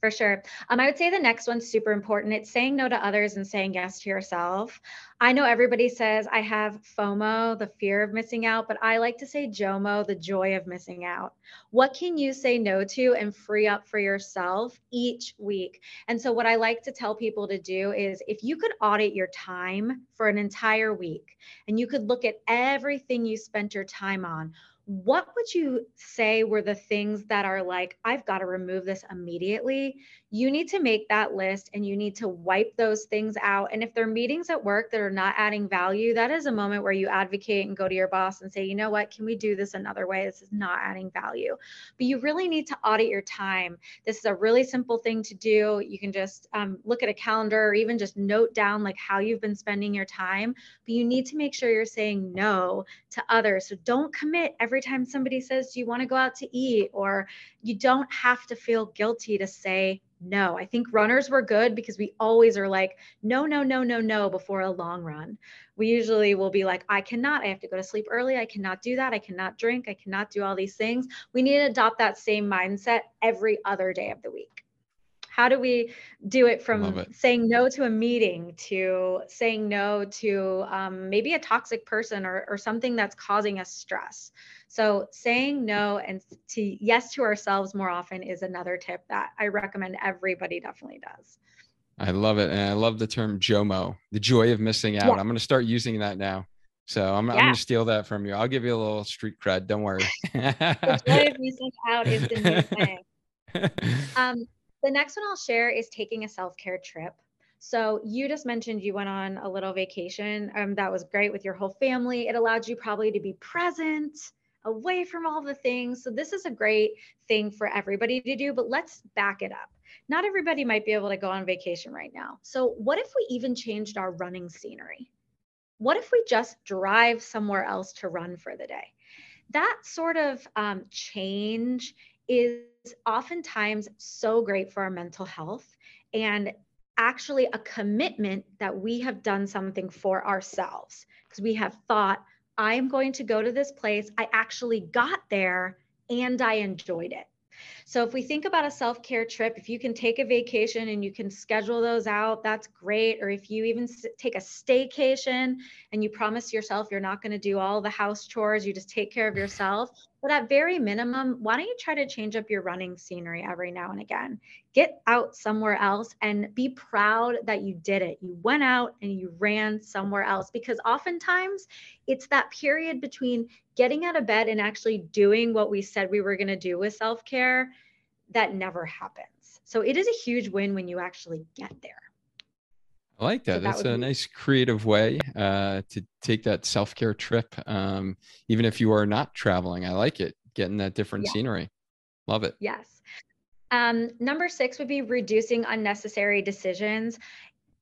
[SPEAKER 1] for sure. Um, I would say the next one's super important. It's saying no to others and saying yes to yourself. I know everybody says I have FOMO, the fear of missing out, but I like to say JOMO, the joy of missing out. What can you say no to and free up for yourself each week? And so, what I like to tell people to do is if you could audit your time for an entire week and you could look at everything you spent your time on, what would you say were the things that are like, I've got to remove this immediately? You need to make that list and you need to wipe those things out. And if there are meetings at work that are not adding value, that is a moment where you advocate and go to your boss and say, you know what, can we do this another way? This is not adding value. But you really need to audit your time. This is a really simple thing to do. You can just um, look at a calendar or even just note down like how you've been spending your time. But you need to make sure you're saying no to others. So don't commit every every time somebody says, Do you want to go out to eat? Or you don't have to feel guilty to say no. I think runners were good because we always are like, no, no, no, no, no before a long run. We usually will be like, I cannot, I have to go to sleep early. I cannot do that. I cannot drink. I cannot do all these things. We need to adopt that same mindset every other day of the week. How do we do it from it. saying no to a meeting to saying no to um, maybe a toxic person or, or something that's causing us stress? So saying no and to yes to ourselves more often is another tip that I recommend everybody definitely does.
[SPEAKER 2] I love it. And I love the term JOMO, the joy of missing out. Yeah. I'm going to start using that now. So I'm, yeah. I'm going to steal that from you. I'll give you a little street cred. Don't worry.
[SPEAKER 1] the joy of missing out is the new thing. Um, the next one I'll share is taking a self care trip. So you just mentioned you went on a little vacation. Um, that was great with your whole family. It allowed you probably to be present, away from all the things. So this is a great thing for everybody to do. But let's back it up. Not everybody might be able to go on vacation right now. So what if we even changed our running scenery? What if we just drive somewhere else to run for the day? That sort of um, change is oftentimes so great for our mental health and actually a commitment that we have done something for ourselves because we have thought, I'm going to go to this place. I actually got there and I enjoyed it. So if we think about a self-care trip, if you can take a vacation and you can schedule those out, that's great. Or if you even take a staycation and you promise yourself you're not going to do all the house chores, you just take care of yourself. But at very minimum, why don't you try to change up your running scenery every now and again? Get out somewhere else and be proud that you did it. You went out and you ran somewhere else because oftentimes it's that period between getting out of bed and actually doing what we said we were going to do with self care that never happens. So it is a huge win when you actually get there.
[SPEAKER 2] I like that. So That's that a be- nice creative way uh, to take that self care trip, um, even if you are not traveling. I like it, getting that different yeah. scenery. Love it.
[SPEAKER 1] Yes. Um, number six would be reducing unnecessary decisions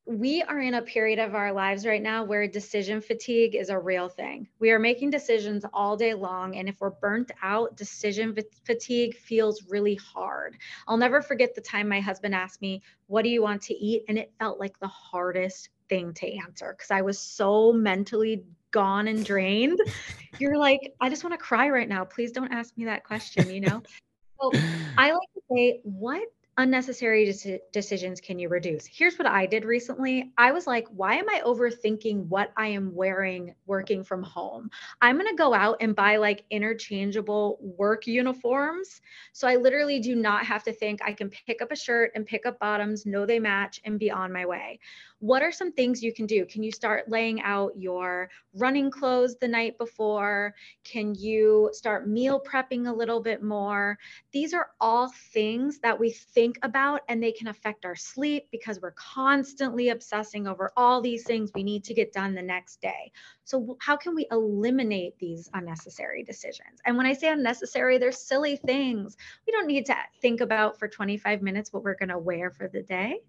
[SPEAKER 1] we are in a period of our lives right now where decision fatigue is a real thing. We are making decisions all day long. And if we're burnt out, decision fatigue feels really hard. I'll never forget the time my husband asked me, What do you want to eat? And it felt like the hardest thing to answer because I was so mentally gone and drained. You're like, I just want to cry right now. Please don't ask me that question, you know? So I like to say, What unnecessary decisions can you reduce? Here's what I did recently. I was like, why am I overthinking what I am wearing working from home? I'm going to go out and buy like interchangeable work uniforms. So I literally do not have to think I can pick up a shirt and pick up bottoms, know they match, and be on my way. What are some things you can do? Can you start laying out your running clothes the night before? Can you start meal prepping a little bit more? These are all things that we think about and they can affect our sleep because we're constantly obsessing over all these things we need to get done the next day. So, how can we eliminate these unnecessary decisions? And when I say unnecessary, they're silly things. We don't need to think about for 25 minutes what we're going to wear for the day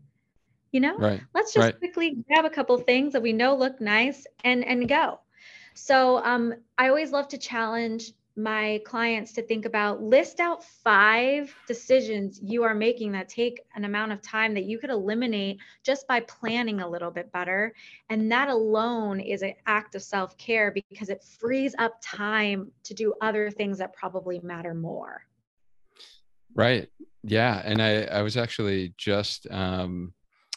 [SPEAKER 1] you know? Right. let's just right. quickly grab a couple things that we know look nice and and go. So um, i always love to challenge my clients to think about list out five decisions you are making that take an amount of time that you could eliminate just by planning a little bit better. And that alone is an act of self-care because it frees up time to do other things that probably matter more.
[SPEAKER 2] Right. Yeah. And i i was actually just um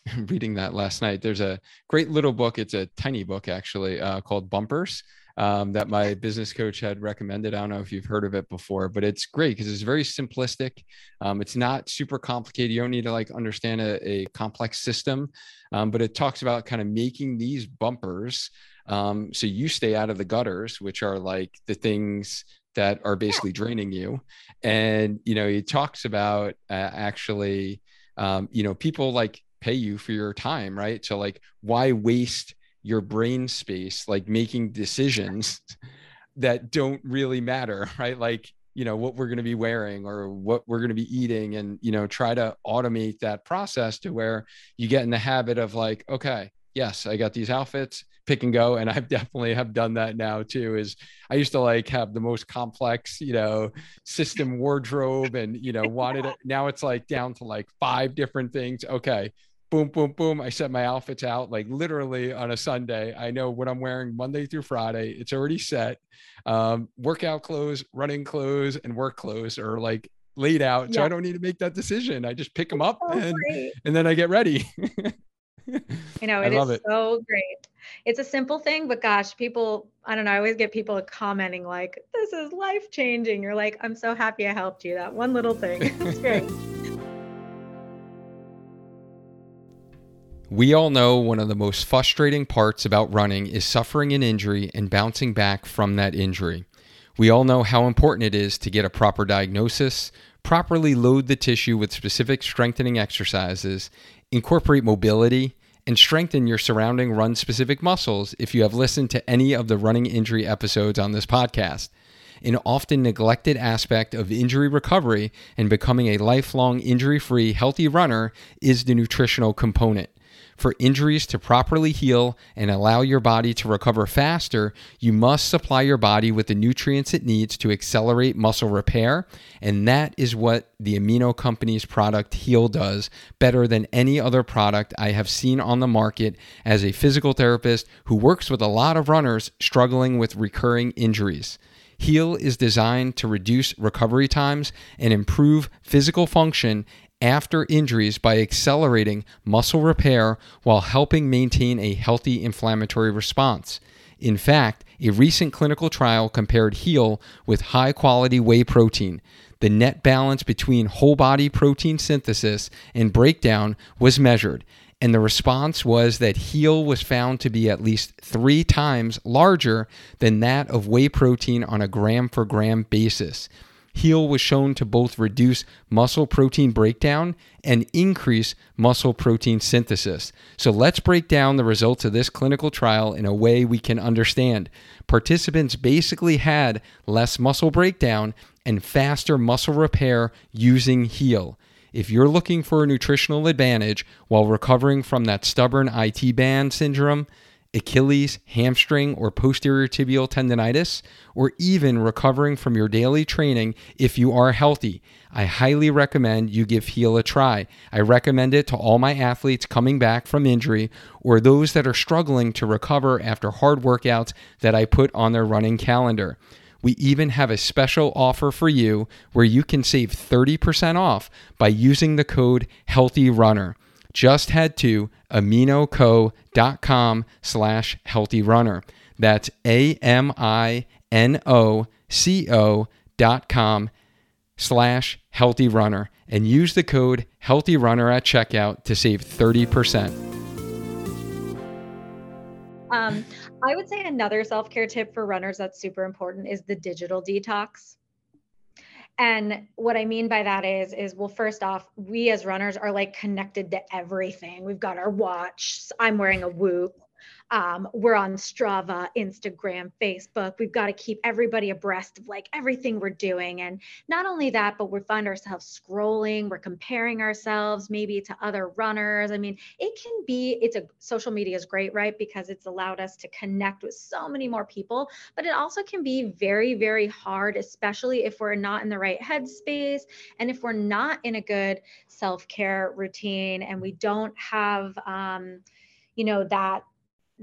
[SPEAKER 2] reading that last night. There's a great little book. It's a tiny book actually uh, called Bumpers um, that my business coach had recommended. I don't know if you've heard of it before, but it's great because it's very simplistic. Um, it's not super complicated. You don't need to like understand a, a complex system, um, but it talks about kind of making these bumpers um, so you stay out of the gutters, which are like the things that are basically draining you. And you know, he talks about uh, actually. Um, you know, people like pay you for your time, right? So like why waste your brain space like making decisions that don't really matter, right? Like, you know, what we're going to be wearing or what we're going to be eating and, you know, try to automate that process to where you get in the habit of like, okay, yes, I got these outfits pick and go and i've definitely have done that now too is i used to like have the most complex you know system wardrobe and you know wanted it now it's like down to like five different things okay boom, boom, boom. I set my outfits out like literally on a Sunday. I know what I'm wearing Monday through Friday. It's already set. Um, workout clothes, running clothes, and work clothes are like laid out, so I don't need to make that decision. I just pick them up
[SPEAKER 1] So
[SPEAKER 2] and
[SPEAKER 1] great.
[SPEAKER 2] and then I get ready.
[SPEAKER 1] You know, it is
[SPEAKER 2] it.
[SPEAKER 1] so great. It's a simple thing, but gosh, people, I don't know, I always get people commenting like, this is life changing. You're like, I'm so happy I helped you. That one little thing. It's great.
[SPEAKER 2] We all know one of the most frustrating parts about running is suffering an injury and bouncing back from that injury. We all know how important it is to get a proper diagnosis, properly load the tissue with specific strengthening exercises, incorporate mobility, and strengthen your surrounding run specific muscles if you have listened to any of the running injury episodes on this podcast. An often neglected aspect of injury recovery and becoming a lifelong injury free, healthy runner is the nutritional component. For injuries to properly heal and allow your body to recover faster, you must supply your body with the nutrients it needs to accelerate muscle repair, and that is what the Amino Company's product Heal does better than any other product I have seen on the market as a physical therapist who works with a lot of runners struggling with recurring injuries. Heal is designed to reduce recovery times and improve physical function after injuries by accelerating muscle repair while helping maintain a healthy inflammatory response. In fact, a recent clinical trial compared Heal with high quality whey protein. The net balance between whole body protein synthesis and breakdown was measured, and the response was that Heal was found to be at least three times larger than that of whey protein on a gram for gram basis. Heal was shown to both reduce muscle protein breakdown and increase muscle protein synthesis. So let's break down the results of this clinical trial in a way we can understand. Participants basically had less muscle breakdown and faster muscle repair using Heal. If you're looking for a nutritional advantage while recovering from that stubborn IT band syndrome, Achilles, hamstring, or posterior tibial tendonitis, or even recovering from your daily training if you are healthy, I highly recommend you give Heal a try. I recommend it to all my athletes coming back from injury or those that are struggling to recover after hard workouts that I put on their running calendar. We even have a special offer for you where you can save 30% off by using the code HEALTHYRUNNER just head to aminoco.com slash healthy runner. That's A-M-I-N-O-C-O dot com slash healthy runner and use the code healthy runner at checkout to save 30%.
[SPEAKER 1] Um, I would say another self care tip for runners that's super important is the digital detox. And what I mean by that is, is well, first off, we as runners are like connected to everything. We've got our watch. I'm wearing a Whoop. Um, we're on Strava, Instagram, Facebook. We've got to keep everybody abreast of like everything we're doing. And not only that, but we find ourselves scrolling, we're comparing ourselves maybe to other runners. I mean, it can be, it's a social media is great, right? Because it's allowed us to connect with so many more people, but it also can be very, very hard, especially if we're not in the right headspace and if we're not in a good self care routine and we don't have, um, you know, that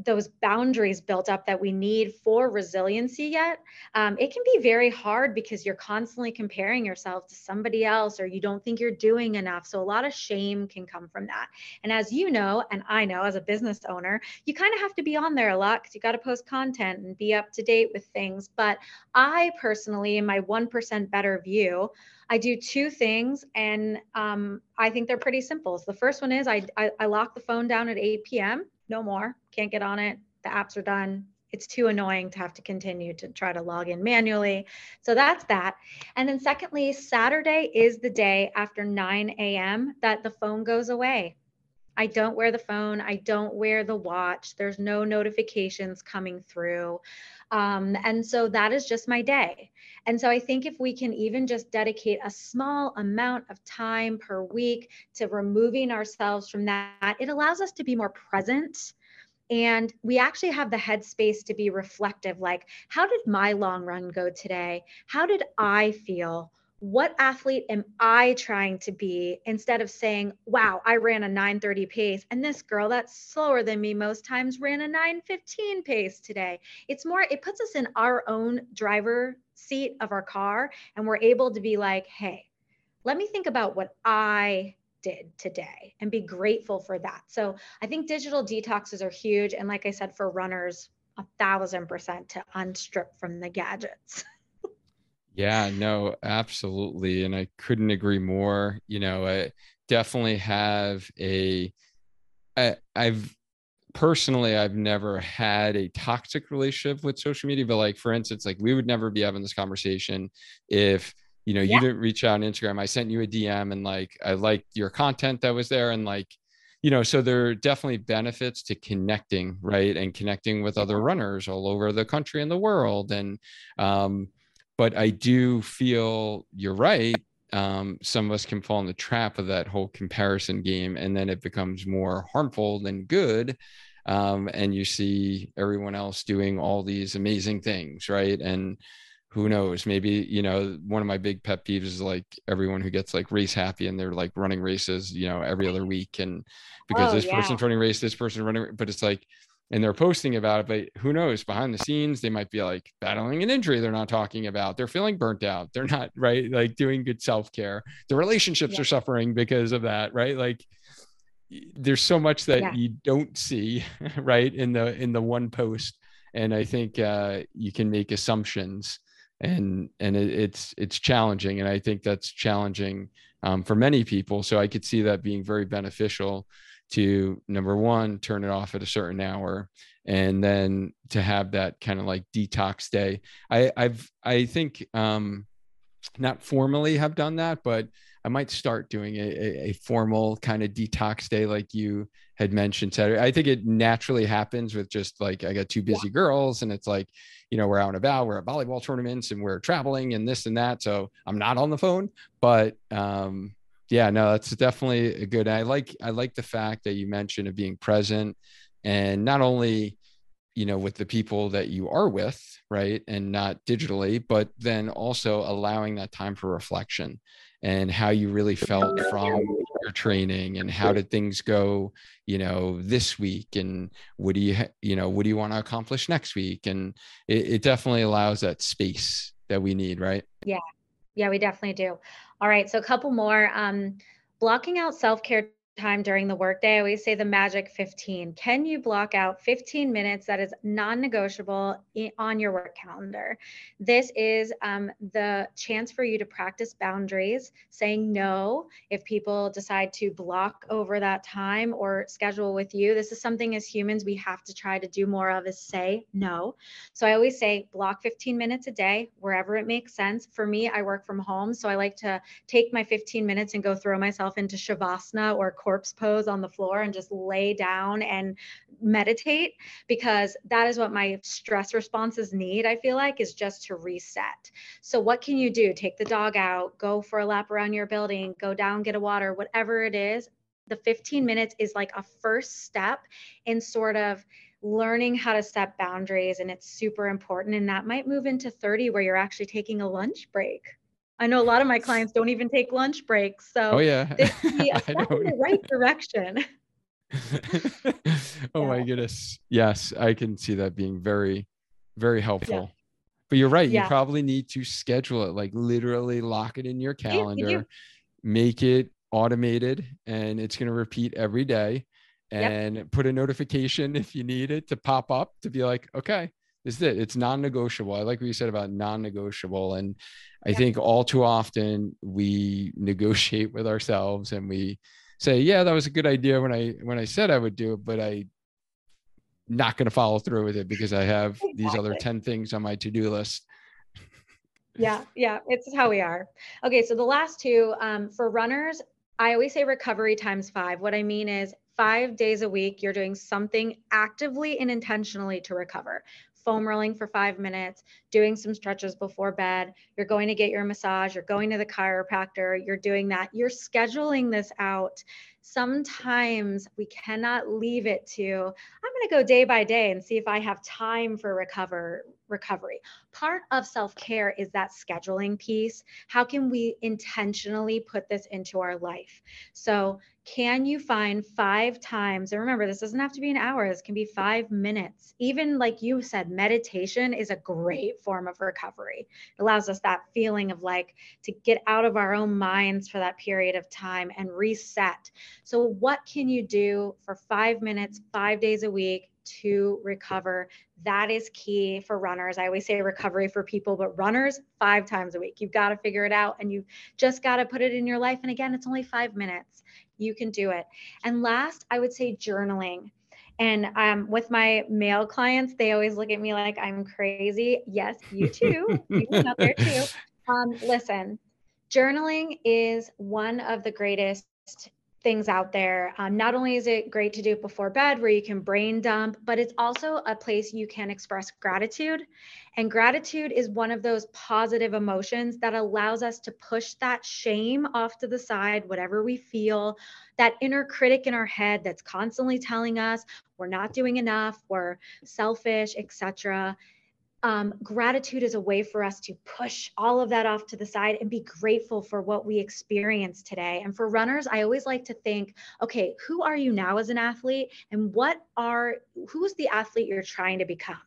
[SPEAKER 1] those boundaries built up that we need for resiliency yet um, it can be very hard because you're constantly comparing yourself to somebody else or you don't think you're doing enough so a lot of shame can come from that and as you know and i know as a business owner you kind of have to be on there a lot because you got to post content and be up to date with things but i personally in my 1% better view I do two things, and um, I think they're pretty simple. So the first one is I, I, I lock the phone down at 8 p.m. No more. Can't get on it. The apps are done. It's too annoying to have to continue to try to log in manually. So that's that. And then secondly, Saturday is the day after 9 a.m. that the phone goes away. I don't wear the phone. I don't wear the watch. There's no notifications coming through. Um, and so that is just my day. And so I think if we can even just dedicate a small amount of time per week to removing ourselves from that, it allows us to be more present. And we actually have the headspace to be reflective like, how did my long run go today? How did I feel? What athlete am I trying to be instead of saying, wow, I ran a 930 pace and this girl that's slower than me most times ran a 915 pace today. It's more, it puts us in our own driver seat of our car and we're able to be like, hey, let me think about what I did today and be grateful for that. So I think digital detoxes are huge. And like I said, for runners, a thousand percent to unstrip from the gadgets.
[SPEAKER 2] yeah, no, absolutely. And I couldn't agree more. You know, I definitely have a, I, I've personally i've never had a toxic relationship with social media but like for instance like we would never be having this conversation if you know, yeah. you didn't reach out on Instagram. I sent you a DM and like I liked your content that was there and like, you know, so there are definitely benefits to connecting, right? And connecting with other runners all over the country and the world. And um, but I do feel you're right. Um, some of us can fall in the trap of that whole comparison game, and then it becomes more harmful than good. Um, and you see everyone else doing all these amazing things, right? And who knows? Maybe you know one of my big pet peeves is like everyone who gets like race happy and they're like running races you know every other week and because oh, this yeah. person's running race this person running but it's like and they're posting about it but who knows? Behind the scenes they might be like battling an injury they're not talking about. They're feeling burnt out. They're not right like doing good self-care. The relationships yeah. are suffering because of that right? Like there's so much that yeah. you don't see right in the in the one post. And i think uh, you can make assumptions and and it, it's it's challenging and i think that's challenging um, for many people. So i could see that being very beneficial to number one turn it off at a certain hour and then to have that kind of like detox day. I i've i think um not formally have done that but i might start doing a, a formal kind of detox day like you had mentioned Saturday. I think it naturally happens with just like I got two busy girls and it's like, you know, we're out and about, we're at volleyball tournaments and we're traveling and this and that. So I'm not on the phone, but um yeah, no, that's definitely a good. I like I like the fact that you mentioned of being present and not only you know with the people that you are with right and not digitally but then also allowing that time for reflection and how you really felt from your training and how did things go you know this week and what do you you know what do you want to accomplish next week? And it, it definitely allows that space that we need right?
[SPEAKER 1] Yeah. Yeah we definitely do. All right so a couple more um blocking out self-care time during the workday, I always say the magic 15. Can you block out 15 minutes that is non negotiable on your work calendar? This is um, the chance for you to practice boundaries, saying no if people decide to block over that time or schedule with you. This is something as humans we have to try to do more of is say no. So I always say block 15 minutes a day wherever it makes sense. For me, I work from home, so I like to take my 15 minutes and go throw myself into Shavasana or corpse pose on the floor and just lay down and meditate because that is what my stress responses need i feel like is just to reset. So what can you do? Take the dog out go for a lap around your building go down get a water whatever it is. The 15 minutes is like a first step in sort of learning how to set boundaries and it's super important and that might move into 30 where you're actually taking a lunch break I know a lot of my clients don't even take lunch breaks. So
[SPEAKER 2] oh yeah,
[SPEAKER 1] this be a step in the right direction.
[SPEAKER 2] oh yeah. my goodness. Yes, I can see that being very, very helpful. Yeah. But you're right. Yeah. You probably need to schedule it, like literally lock it in your calendar, make it automated, and it's going to repeat every day. And yep. put a notification if you need it to pop up to be like, okay, is it. It's non-negotiable. I like what you said about non-negotiable. And I yeah. think all too often we negotiate with ourselves and we say, yeah, that was a good idea when I when I said I would do it, but I not going to follow through with it because I have exactly. these other 10 things on my to-do list.
[SPEAKER 1] yeah, yeah, it's how we are. Okay, so the last two um, for runners, I always say recovery times five. What I mean is five days a week, you're doing something actively and intentionally to recover foam rolling for five minutes, doing some stretches before bed. You're going to get your massage, you're going to the chiropractor, you're doing that. You're scheduling this out. Sometimes we cannot leave it to, I'm going to go day by day and see if I have time for recover recovery. Part of self care is that scheduling piece. How can we intentionally put this into our life? So, can you find five times? And remember, this doesn't have to be an hour, this can be five minutes. Even like you said, meditation is a great form of recovery. It allows us that feeling of like to get out of our own minds for that period of time and reset. So, what can you do for five minutes, five days a week? to recover. That is key for runners. I always say recovery for people, but runners five times a week. You've got to figure it out and you've just got to put it in your life. And again, it's only five minutes. You can do it. And last, I would say journaling. And um, with my male clients, they always look at me like I'm crazy. Yes, you too. you out there too. Um, listen, journaling is one of the greatest things out there. Um, not only is it great to do it before bed where you can brain dump, but it's also a place you can express gratitude. And gratitude is one of those positive emotions that allows us to push that shame off to the side, whatever we feel, that inner critic in our head that's constantly telling us we're not doing enough, we're selfish, etc um, gratitude is a way for us to push all of that off to the side and be grateful for what we experience today. And for runners, I always like to think, okay, who are you now as an athlete? And what are, who's the athlete you're trying to become?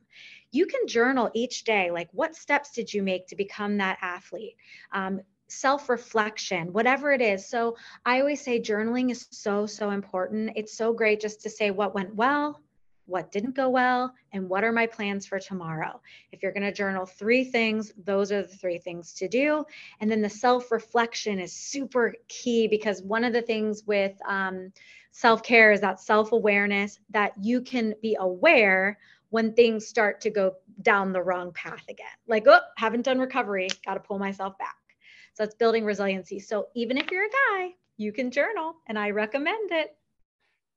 [SPEAKER 1] You can journal each day, like what steps did you make to become that athlete? Um, self reflection, whatever it is. So I always say journaling is so, so important. It's so great just to say what went well, what didn't go well, and what are my plans for tomorrow. If you're going to journal three things, those are the three things to do. And then the self reflection is super key because one of the things with um, self care is that self awareness that you can be aware when things start to go down the wrong path again. Like, oh, haven't done recovery, got to pull myself back. So it's building resiliency. So even if you're a guy, you can journal, and I recommend it.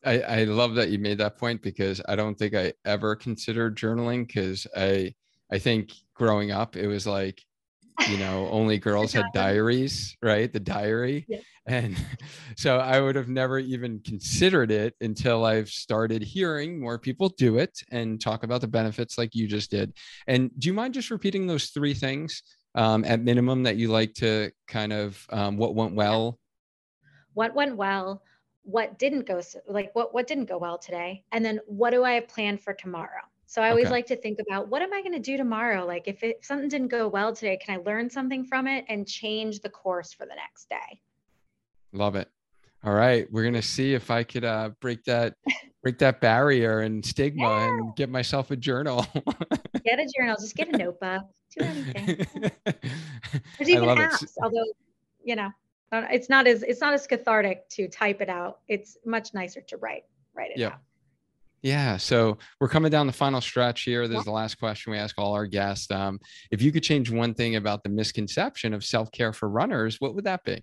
[SPEAKER 2] I, I love that you made that point because I don't think I ever considered journaling because I I think growing up it was like you know only girls had diaries right? The diary. Yeah. and so i would have never even considered it until i've started hearing more people do it and talk about the benefits like you just did. And do you mind just repeating those three things um, at minimum that you like to kind of um, what went well?
[SPEAKER 1] What went well what didn't go so, like what what didn't go well today and then what do i have planned for tomorrow so i always okay. like to think about what am i going to do tomorrow like if, it, if something didn't go well today can i learn something from it and change the course for the next day
[SPEAKER 2] love it all right we're going to see if i could uh, break that break that barrier and stigma yeah. and get myself a journal
[SPEAKER 1] get a journal just get a notebook do anything there's even apps it. although you know it's not as it's not as cathartic to type it out. It's much nicer to write write it
[SPEAKER 2] yeah. Yeah. So we're coming down the final stretch here. This is the last question we ask all our guests. Um, if you could change one thing about the misconception of self care for runners, what would that be?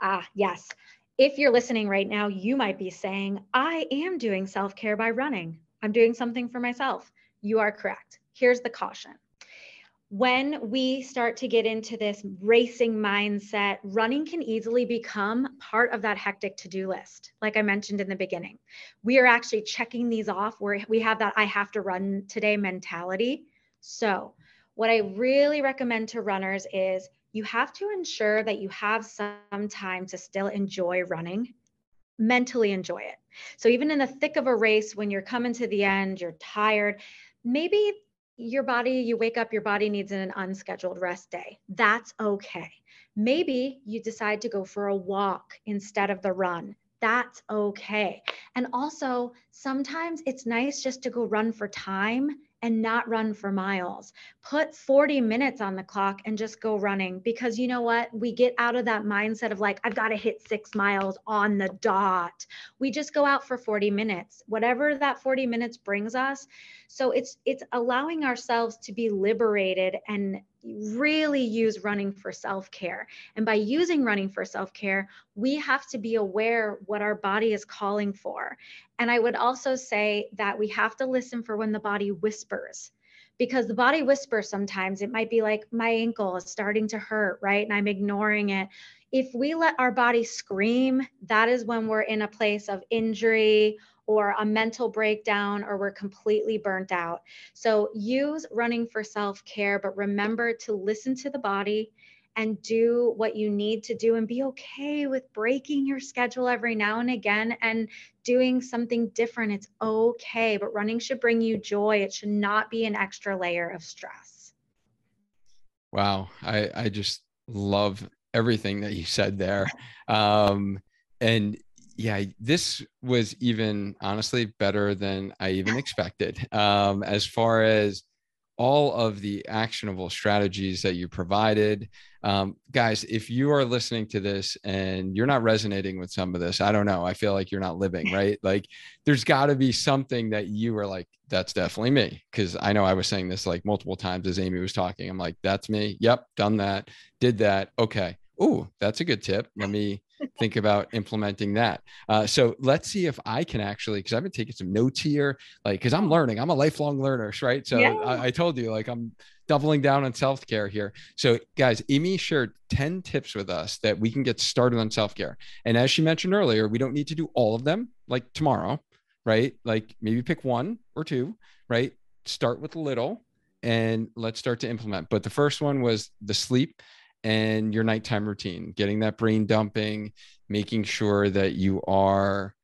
[SPEAKER 1] Ah, yes. If you're listening right now, you might be saying, I am doing self care by running. I'm doing something for myself. You are correct. Here's the caution when we start to get into this racing mindset, running can easily become part of that hectic to do list. Like I mentioned in the beginning, we are actually checking these off where we have that I have to run today mentality. So, what I really recommend to runners is you have to ensure that you have some time to still enjoy running, mentally enjoy it. So, even in the thick of a race, when you're coming to the end, you're tired, maybe your body, you wake up, your body needs an unscheduled rest day. That's okay. Maybe you decide to go for a walk instead of the run. That's okay. And also, sometimes it's nice just to go run for time and not run for miles. Put 40 minutes on the clock and just go running because you know what? We get out of that mindset of like, I've got to hit six miles on the dot. We just go out for 40 minutes, whatever that 40 minutes brings us. So it's it's allowing ourselves to be liberated and really use running for self-care. And by using running for self-care, we have to be aware what our body is calling for. And I would also say that we have to listen for when the body whispers because the body whispers sometimes. It might be like, my ankle is starting to hurt, right? And I'm ignoring it. If we let our body scream, that is when we're in a place of injury or a mental breakdown or we're completely burnt out. So use running for self care, but remember to listen to the body and do what you need to do and be okay with breaking your schedule every now and again and doing something different. It's okay, but running should bring you joy. It should not be an extra layer of stress.
[SPEAKER 2] Wow. I, I just love everything that you said there. Um, and yeah, this was even honestly better than I even expected. Um, as far as all of the actionable strategies that you provided. Um, guys, if you are listening to this and you're not resonating with some of this, I don't know. I feel like you're not living, right? Like there's got to be something that you are like, that's definitely me. Cause I know I was saying this like multiple times as Amy was talking. I'm like, that's me. Yep, done that, did that. Okay. Oh, that's a good tip. Let me think about implementing that. Uh, so let's see if I can actually, because I've been taking some notes here, like because I'm learning. I'm a lifelong learner, right? So yeah. I, I, told you, like I'm doubling down on self care here. So guys, Amy shared ten tips with us that we can get started on self care. And as she mentioned earlier, we don't need to do all of them like tomorrow, right? Like maybe pick one or two, right? Start with a little and let's start to implement. But the first one was the sleep and your nighttime routine, getting that brain dumping, making sure that you are,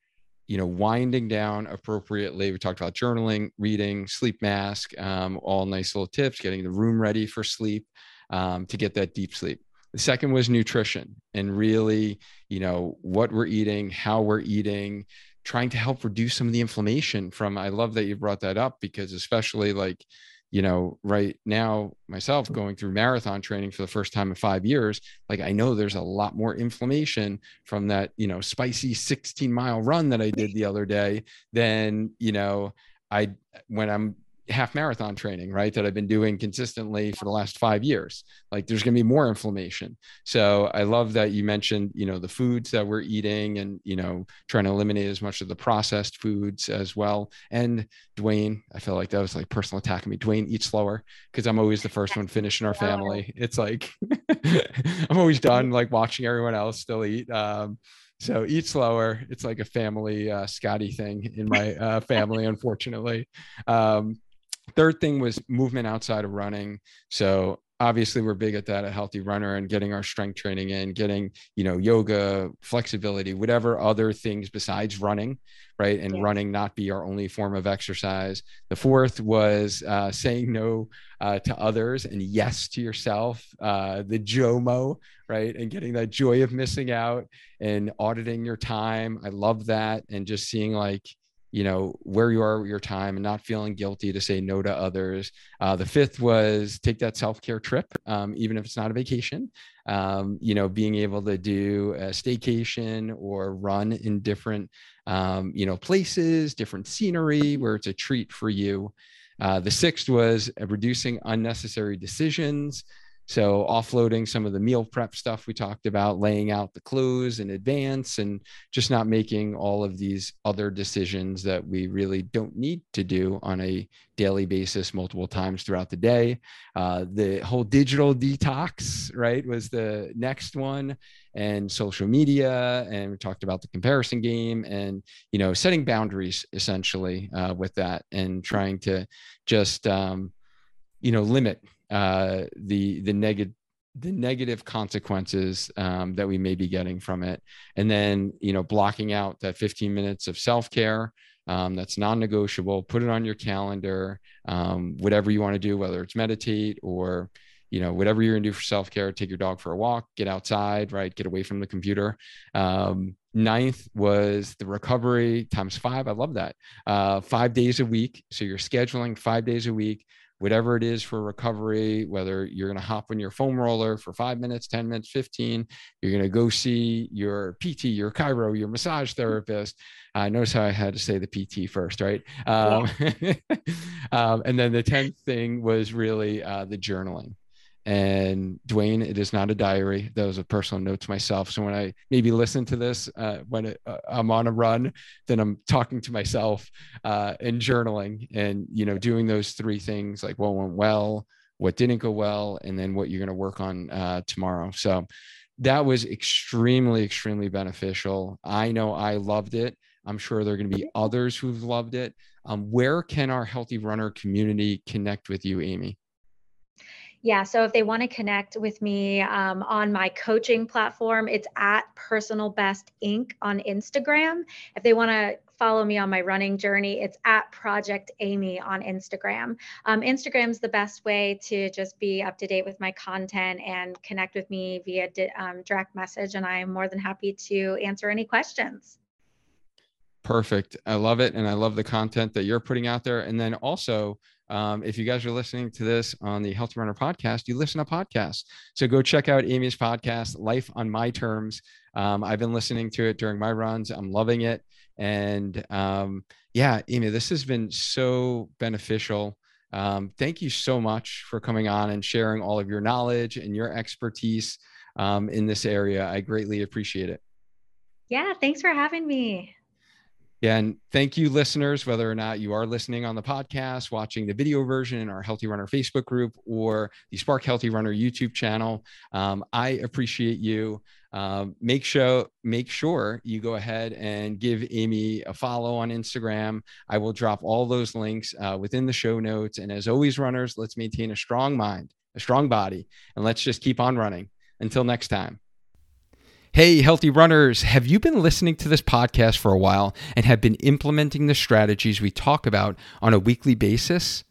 [SPEAKER 2] you know, winding down appropriately. We talked about journaling, reading, sleep mask, um, all nice little tips, getting the room ready for sleep um, to get that deep sleep. The second was nutrition and really, you know, what we're eating, how we're eating, trying to help reduce some of the inflammation from. I love that you brought that up because, especially like, you know, right now, myself going through marathon training for the first time in five years, like I know there's a lot more inflammation from that, you know, spicy 16 mile run that I did the other day than, you know, I, when I'm half marathon training, right? That I've been doing consistently for the last five years. Like there's going to be more inflammation. So I love that you mentioned, you know, the foods that we're eating and, you know, trying to eliminate as much of the processed foods as well. And Duane, I feel like that was like personal attack on me. Duane, eat slower because I'm always the first one finishing our family. It's like I'm always done like watching everyone else still eat. Um, so eat slower. It's like a family uh, Scotti thing in my uh, family, unfortunately. Um, Third thing was movement outside of running. So obviously we're big at that a healthy runner and getting our strength training in getting you know yoga flexibility whatever other things besides running right? And yeah. running not be our only form of exercise. The fourth was uh, saying no uh, to others and yes to yourself uh, the jomo right? And getting that joy of missing out and auditing your time. I love that. And just seeing like you know where you are with your time and not feeling guilty to say no to others. Uh, the fifth was take that self-care trip um, even if it's not a vacation. Um, you know being able to do a staycation or run in different um, you know places different scenery where it's a treat for you. Uh, the sixth was reducing unnecessary decisions so offloading some of the meal prep stuff we talked about, laying out the clothes in advance, and just not making all of these other decisions that we really don't need to do on a daily basis, multiple times throughout the day. Uh, the whole digital detox, right, was the next one, and social media, and we talked about the comparison game, and you know, setting boundaries essentially uh, with that, and trying to just um, you know limit uh, the the negative the negative consequences um, that we may be getting from it. And then you know blocking out that 15 minutes of self-care um, that's non-negotiable. Put it on your calendar um, whatever you want to do whether it's meditate or you know whatever you're gonna do for self-care. Take your dog for a walk get outside right? Get away from the computer. Um, ninth was the recovery times five. I love that. Uh, five days a week. So you're scheduling five days a week whatever it is for recovery, whether you're going to hop on your foam roller for five minutes, 10 minutes, 15, you're going to go see your PT, your chiro, your massage therapist. Uh, notice how I had to say the PT first, right? Um, yeah. um, and then the 10th thing was really uh, the journaling. And Duane, it is not a diary. That was a personal note to myself. So when I maybe listen to this, uh, when it, uh, I'm on a run, then I'm talking to myself uh, and journaling and, you know, doing those three things like what went well, what didn't go well, and then what you're going to work on uh, tomorrow. So that was extremely, extremely beneficial. I know I loved it. I'm sure there are going to be others who've loved it. Um, where can our Healthy Runner community connect with you, Amy?
[SPEAKER 1] Yeah, so if they want to connect with me um, on my coaching platform, it's at Personal Best Inc. on Instagram. If they want to follow me on my running journey, it's at Project Amy on Instagram. Um, Instagram's the best way to just be up to date with my content and connect with me via di- um, direct message. And I'm more than happy to answer any questions.
[SPEAKER 2] Perfect. I love it. And I love the content that you're putting out there. And then also, um, if you guys are listening to this on the Healthy Runner podcast, you listen to podcasts. So go check out Amy's podcast, Life on My Terms. Um, I've been listening to it during my runs. I'm loving it. And um, yeah, Amy, this has been so beneficial. Um, thank you so much for coming on and sharing all of your knowledge and your expertise um, in this area. I greatly appreciate it.
[SPEAKER 1] Yeah, thanks for having me.
[SPEAKER 2] Yeah, and thank you, listeners, whether or not you are listening on the podcast, watching the video version in our Healthy Runner Facebook group, or the Spark Healthy Runner YouTube channel. Um, I appreciate you. Um, make sure make sure you go ahead and give Amy a follow on Instagram. I will drop all those links uh, within the show notes. And as always, runners, let's maintain a strong mind, a strong body, and let's just keep on running. Until next time. Hey, healthy runners, have you been listening to this podcast for a while and have been implementing the strategies we talk about on a weekly basis?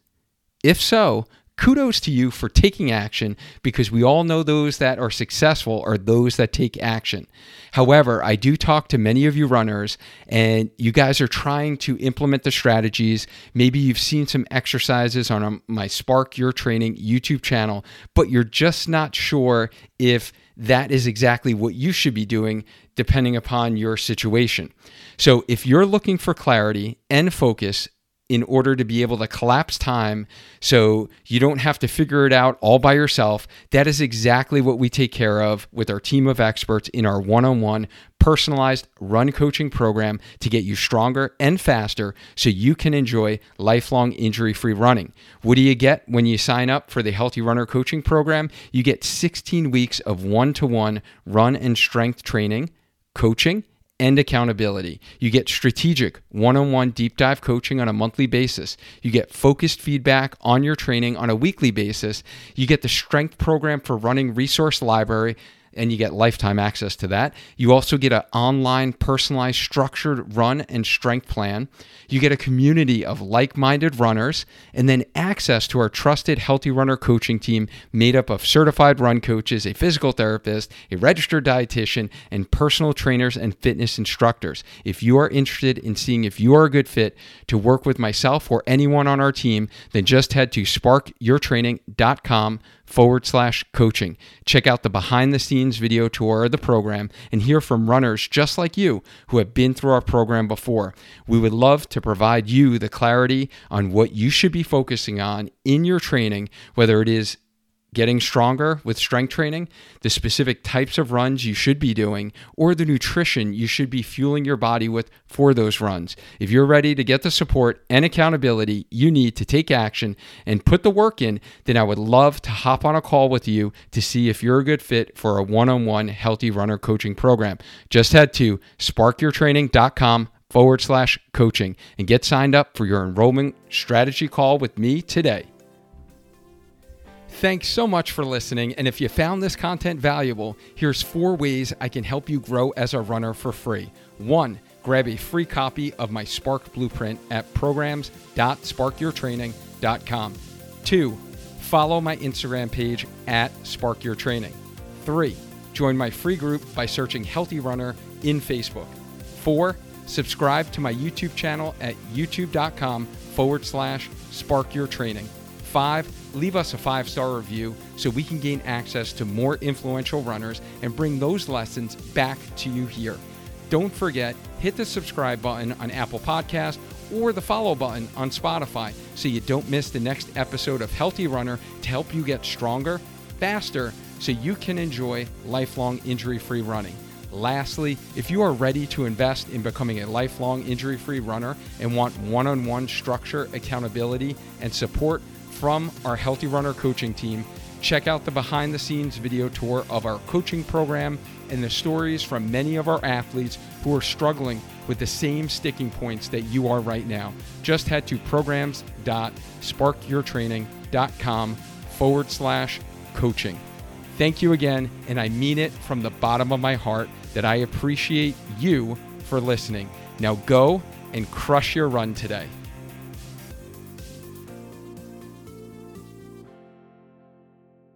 [SPEAKER 2] If so, kudos to you for taking action because we all know those that are successful are those that take action. However, I do talk to many of you runners and you guys are trying to implement the strategies. Maybe you've seen some exercises on my Spark Your Training YouTube channel, but you're just not sure if that is exactly what you should be doing depending upon your situation. So, if you're looking for clarity and focus in order to be able to collapse time so you don't have to figure it out all by yourself. That is exactly what we take care of with our team of experts in our one on one personalized run coaching program to get you stronger and faster so you can enjoy lifelong injury free running. What do you get when you sign up for the Healthy Runner Coaching Program? You get 16 weeks of one to one run and strength training, coaching, and accountability. You get strategic one on one deep dive coaching on a monthly basis. You get focused feedback on your training on a weekly basis. You get the strength program for running resource library and you get lifetime access to that. You also get an online, personalized, structured run and strength plan. You get a community of like minded runners, and then access to our trusted Healthy Runner coaching team made up of certified run coaches, a physical therapist, a registered dietitian, and personal trainers and fitness instructors. If you are interested in seeing if you are a good fit to work with myself or anyone on our team, then just head to sparkyourtraining.com forward slash coaching. Check out the behind the scenes video tour of the program and hear from runners just like you who have been through our program before. We would love to provide you the clarity on what you should be focusing on in your training, whether it is getting stronger with strength training, the specific types of runs you should be doing, or the nutrition you should be fueling your body with for those runs. If you're ready to get the support and accountability you need to take action and put the work in, then I would love to hop on a call with you to see if you're a good fit for a one on one healthy runner coaching program. Just head to sparkyourtraining.com forward slash coaching and get signed up for your enrollment strategy call with me today. Thanks so much for listening. And if you found this content valuable, here's four ways I can help you grow as a runner for free. One, grab a free copy of my Spark Blueprint at programs.sparkyourtraining.com. Two, follow my Instagram page at sparkyourtraining. Three, join my free group by searching Healthy Runner in Facebook. Four, subscribe to my YouTube channel at youtube.com forward slash sparkyourtraining. Five, leave us a five star review so we can gain access to more influential runners and bring those lessons back to you here. Don't forget, hit the subscribe button on Apple Podcast or the follow button on Spotify so you don't miss the next episode of Healthy Runner to help you get stronger, faster, so you can enjoy lifelong injury free running. Lastly, if you are ready to invest in becoming a lifelong injury free runner and want one on one structure, accountability, and support from our Healthy Runner coaching team, Check out the behind the scenes video tour of our coaching program and the stories from many of our athletes who are struggling with the same sticking points that you are right now. Just head to programs.sparkyourtraining.com forward slash coaching. Thank you again, and I mean it from the bottom of my heart that I appreciate you for listening. Now go and crush your run today.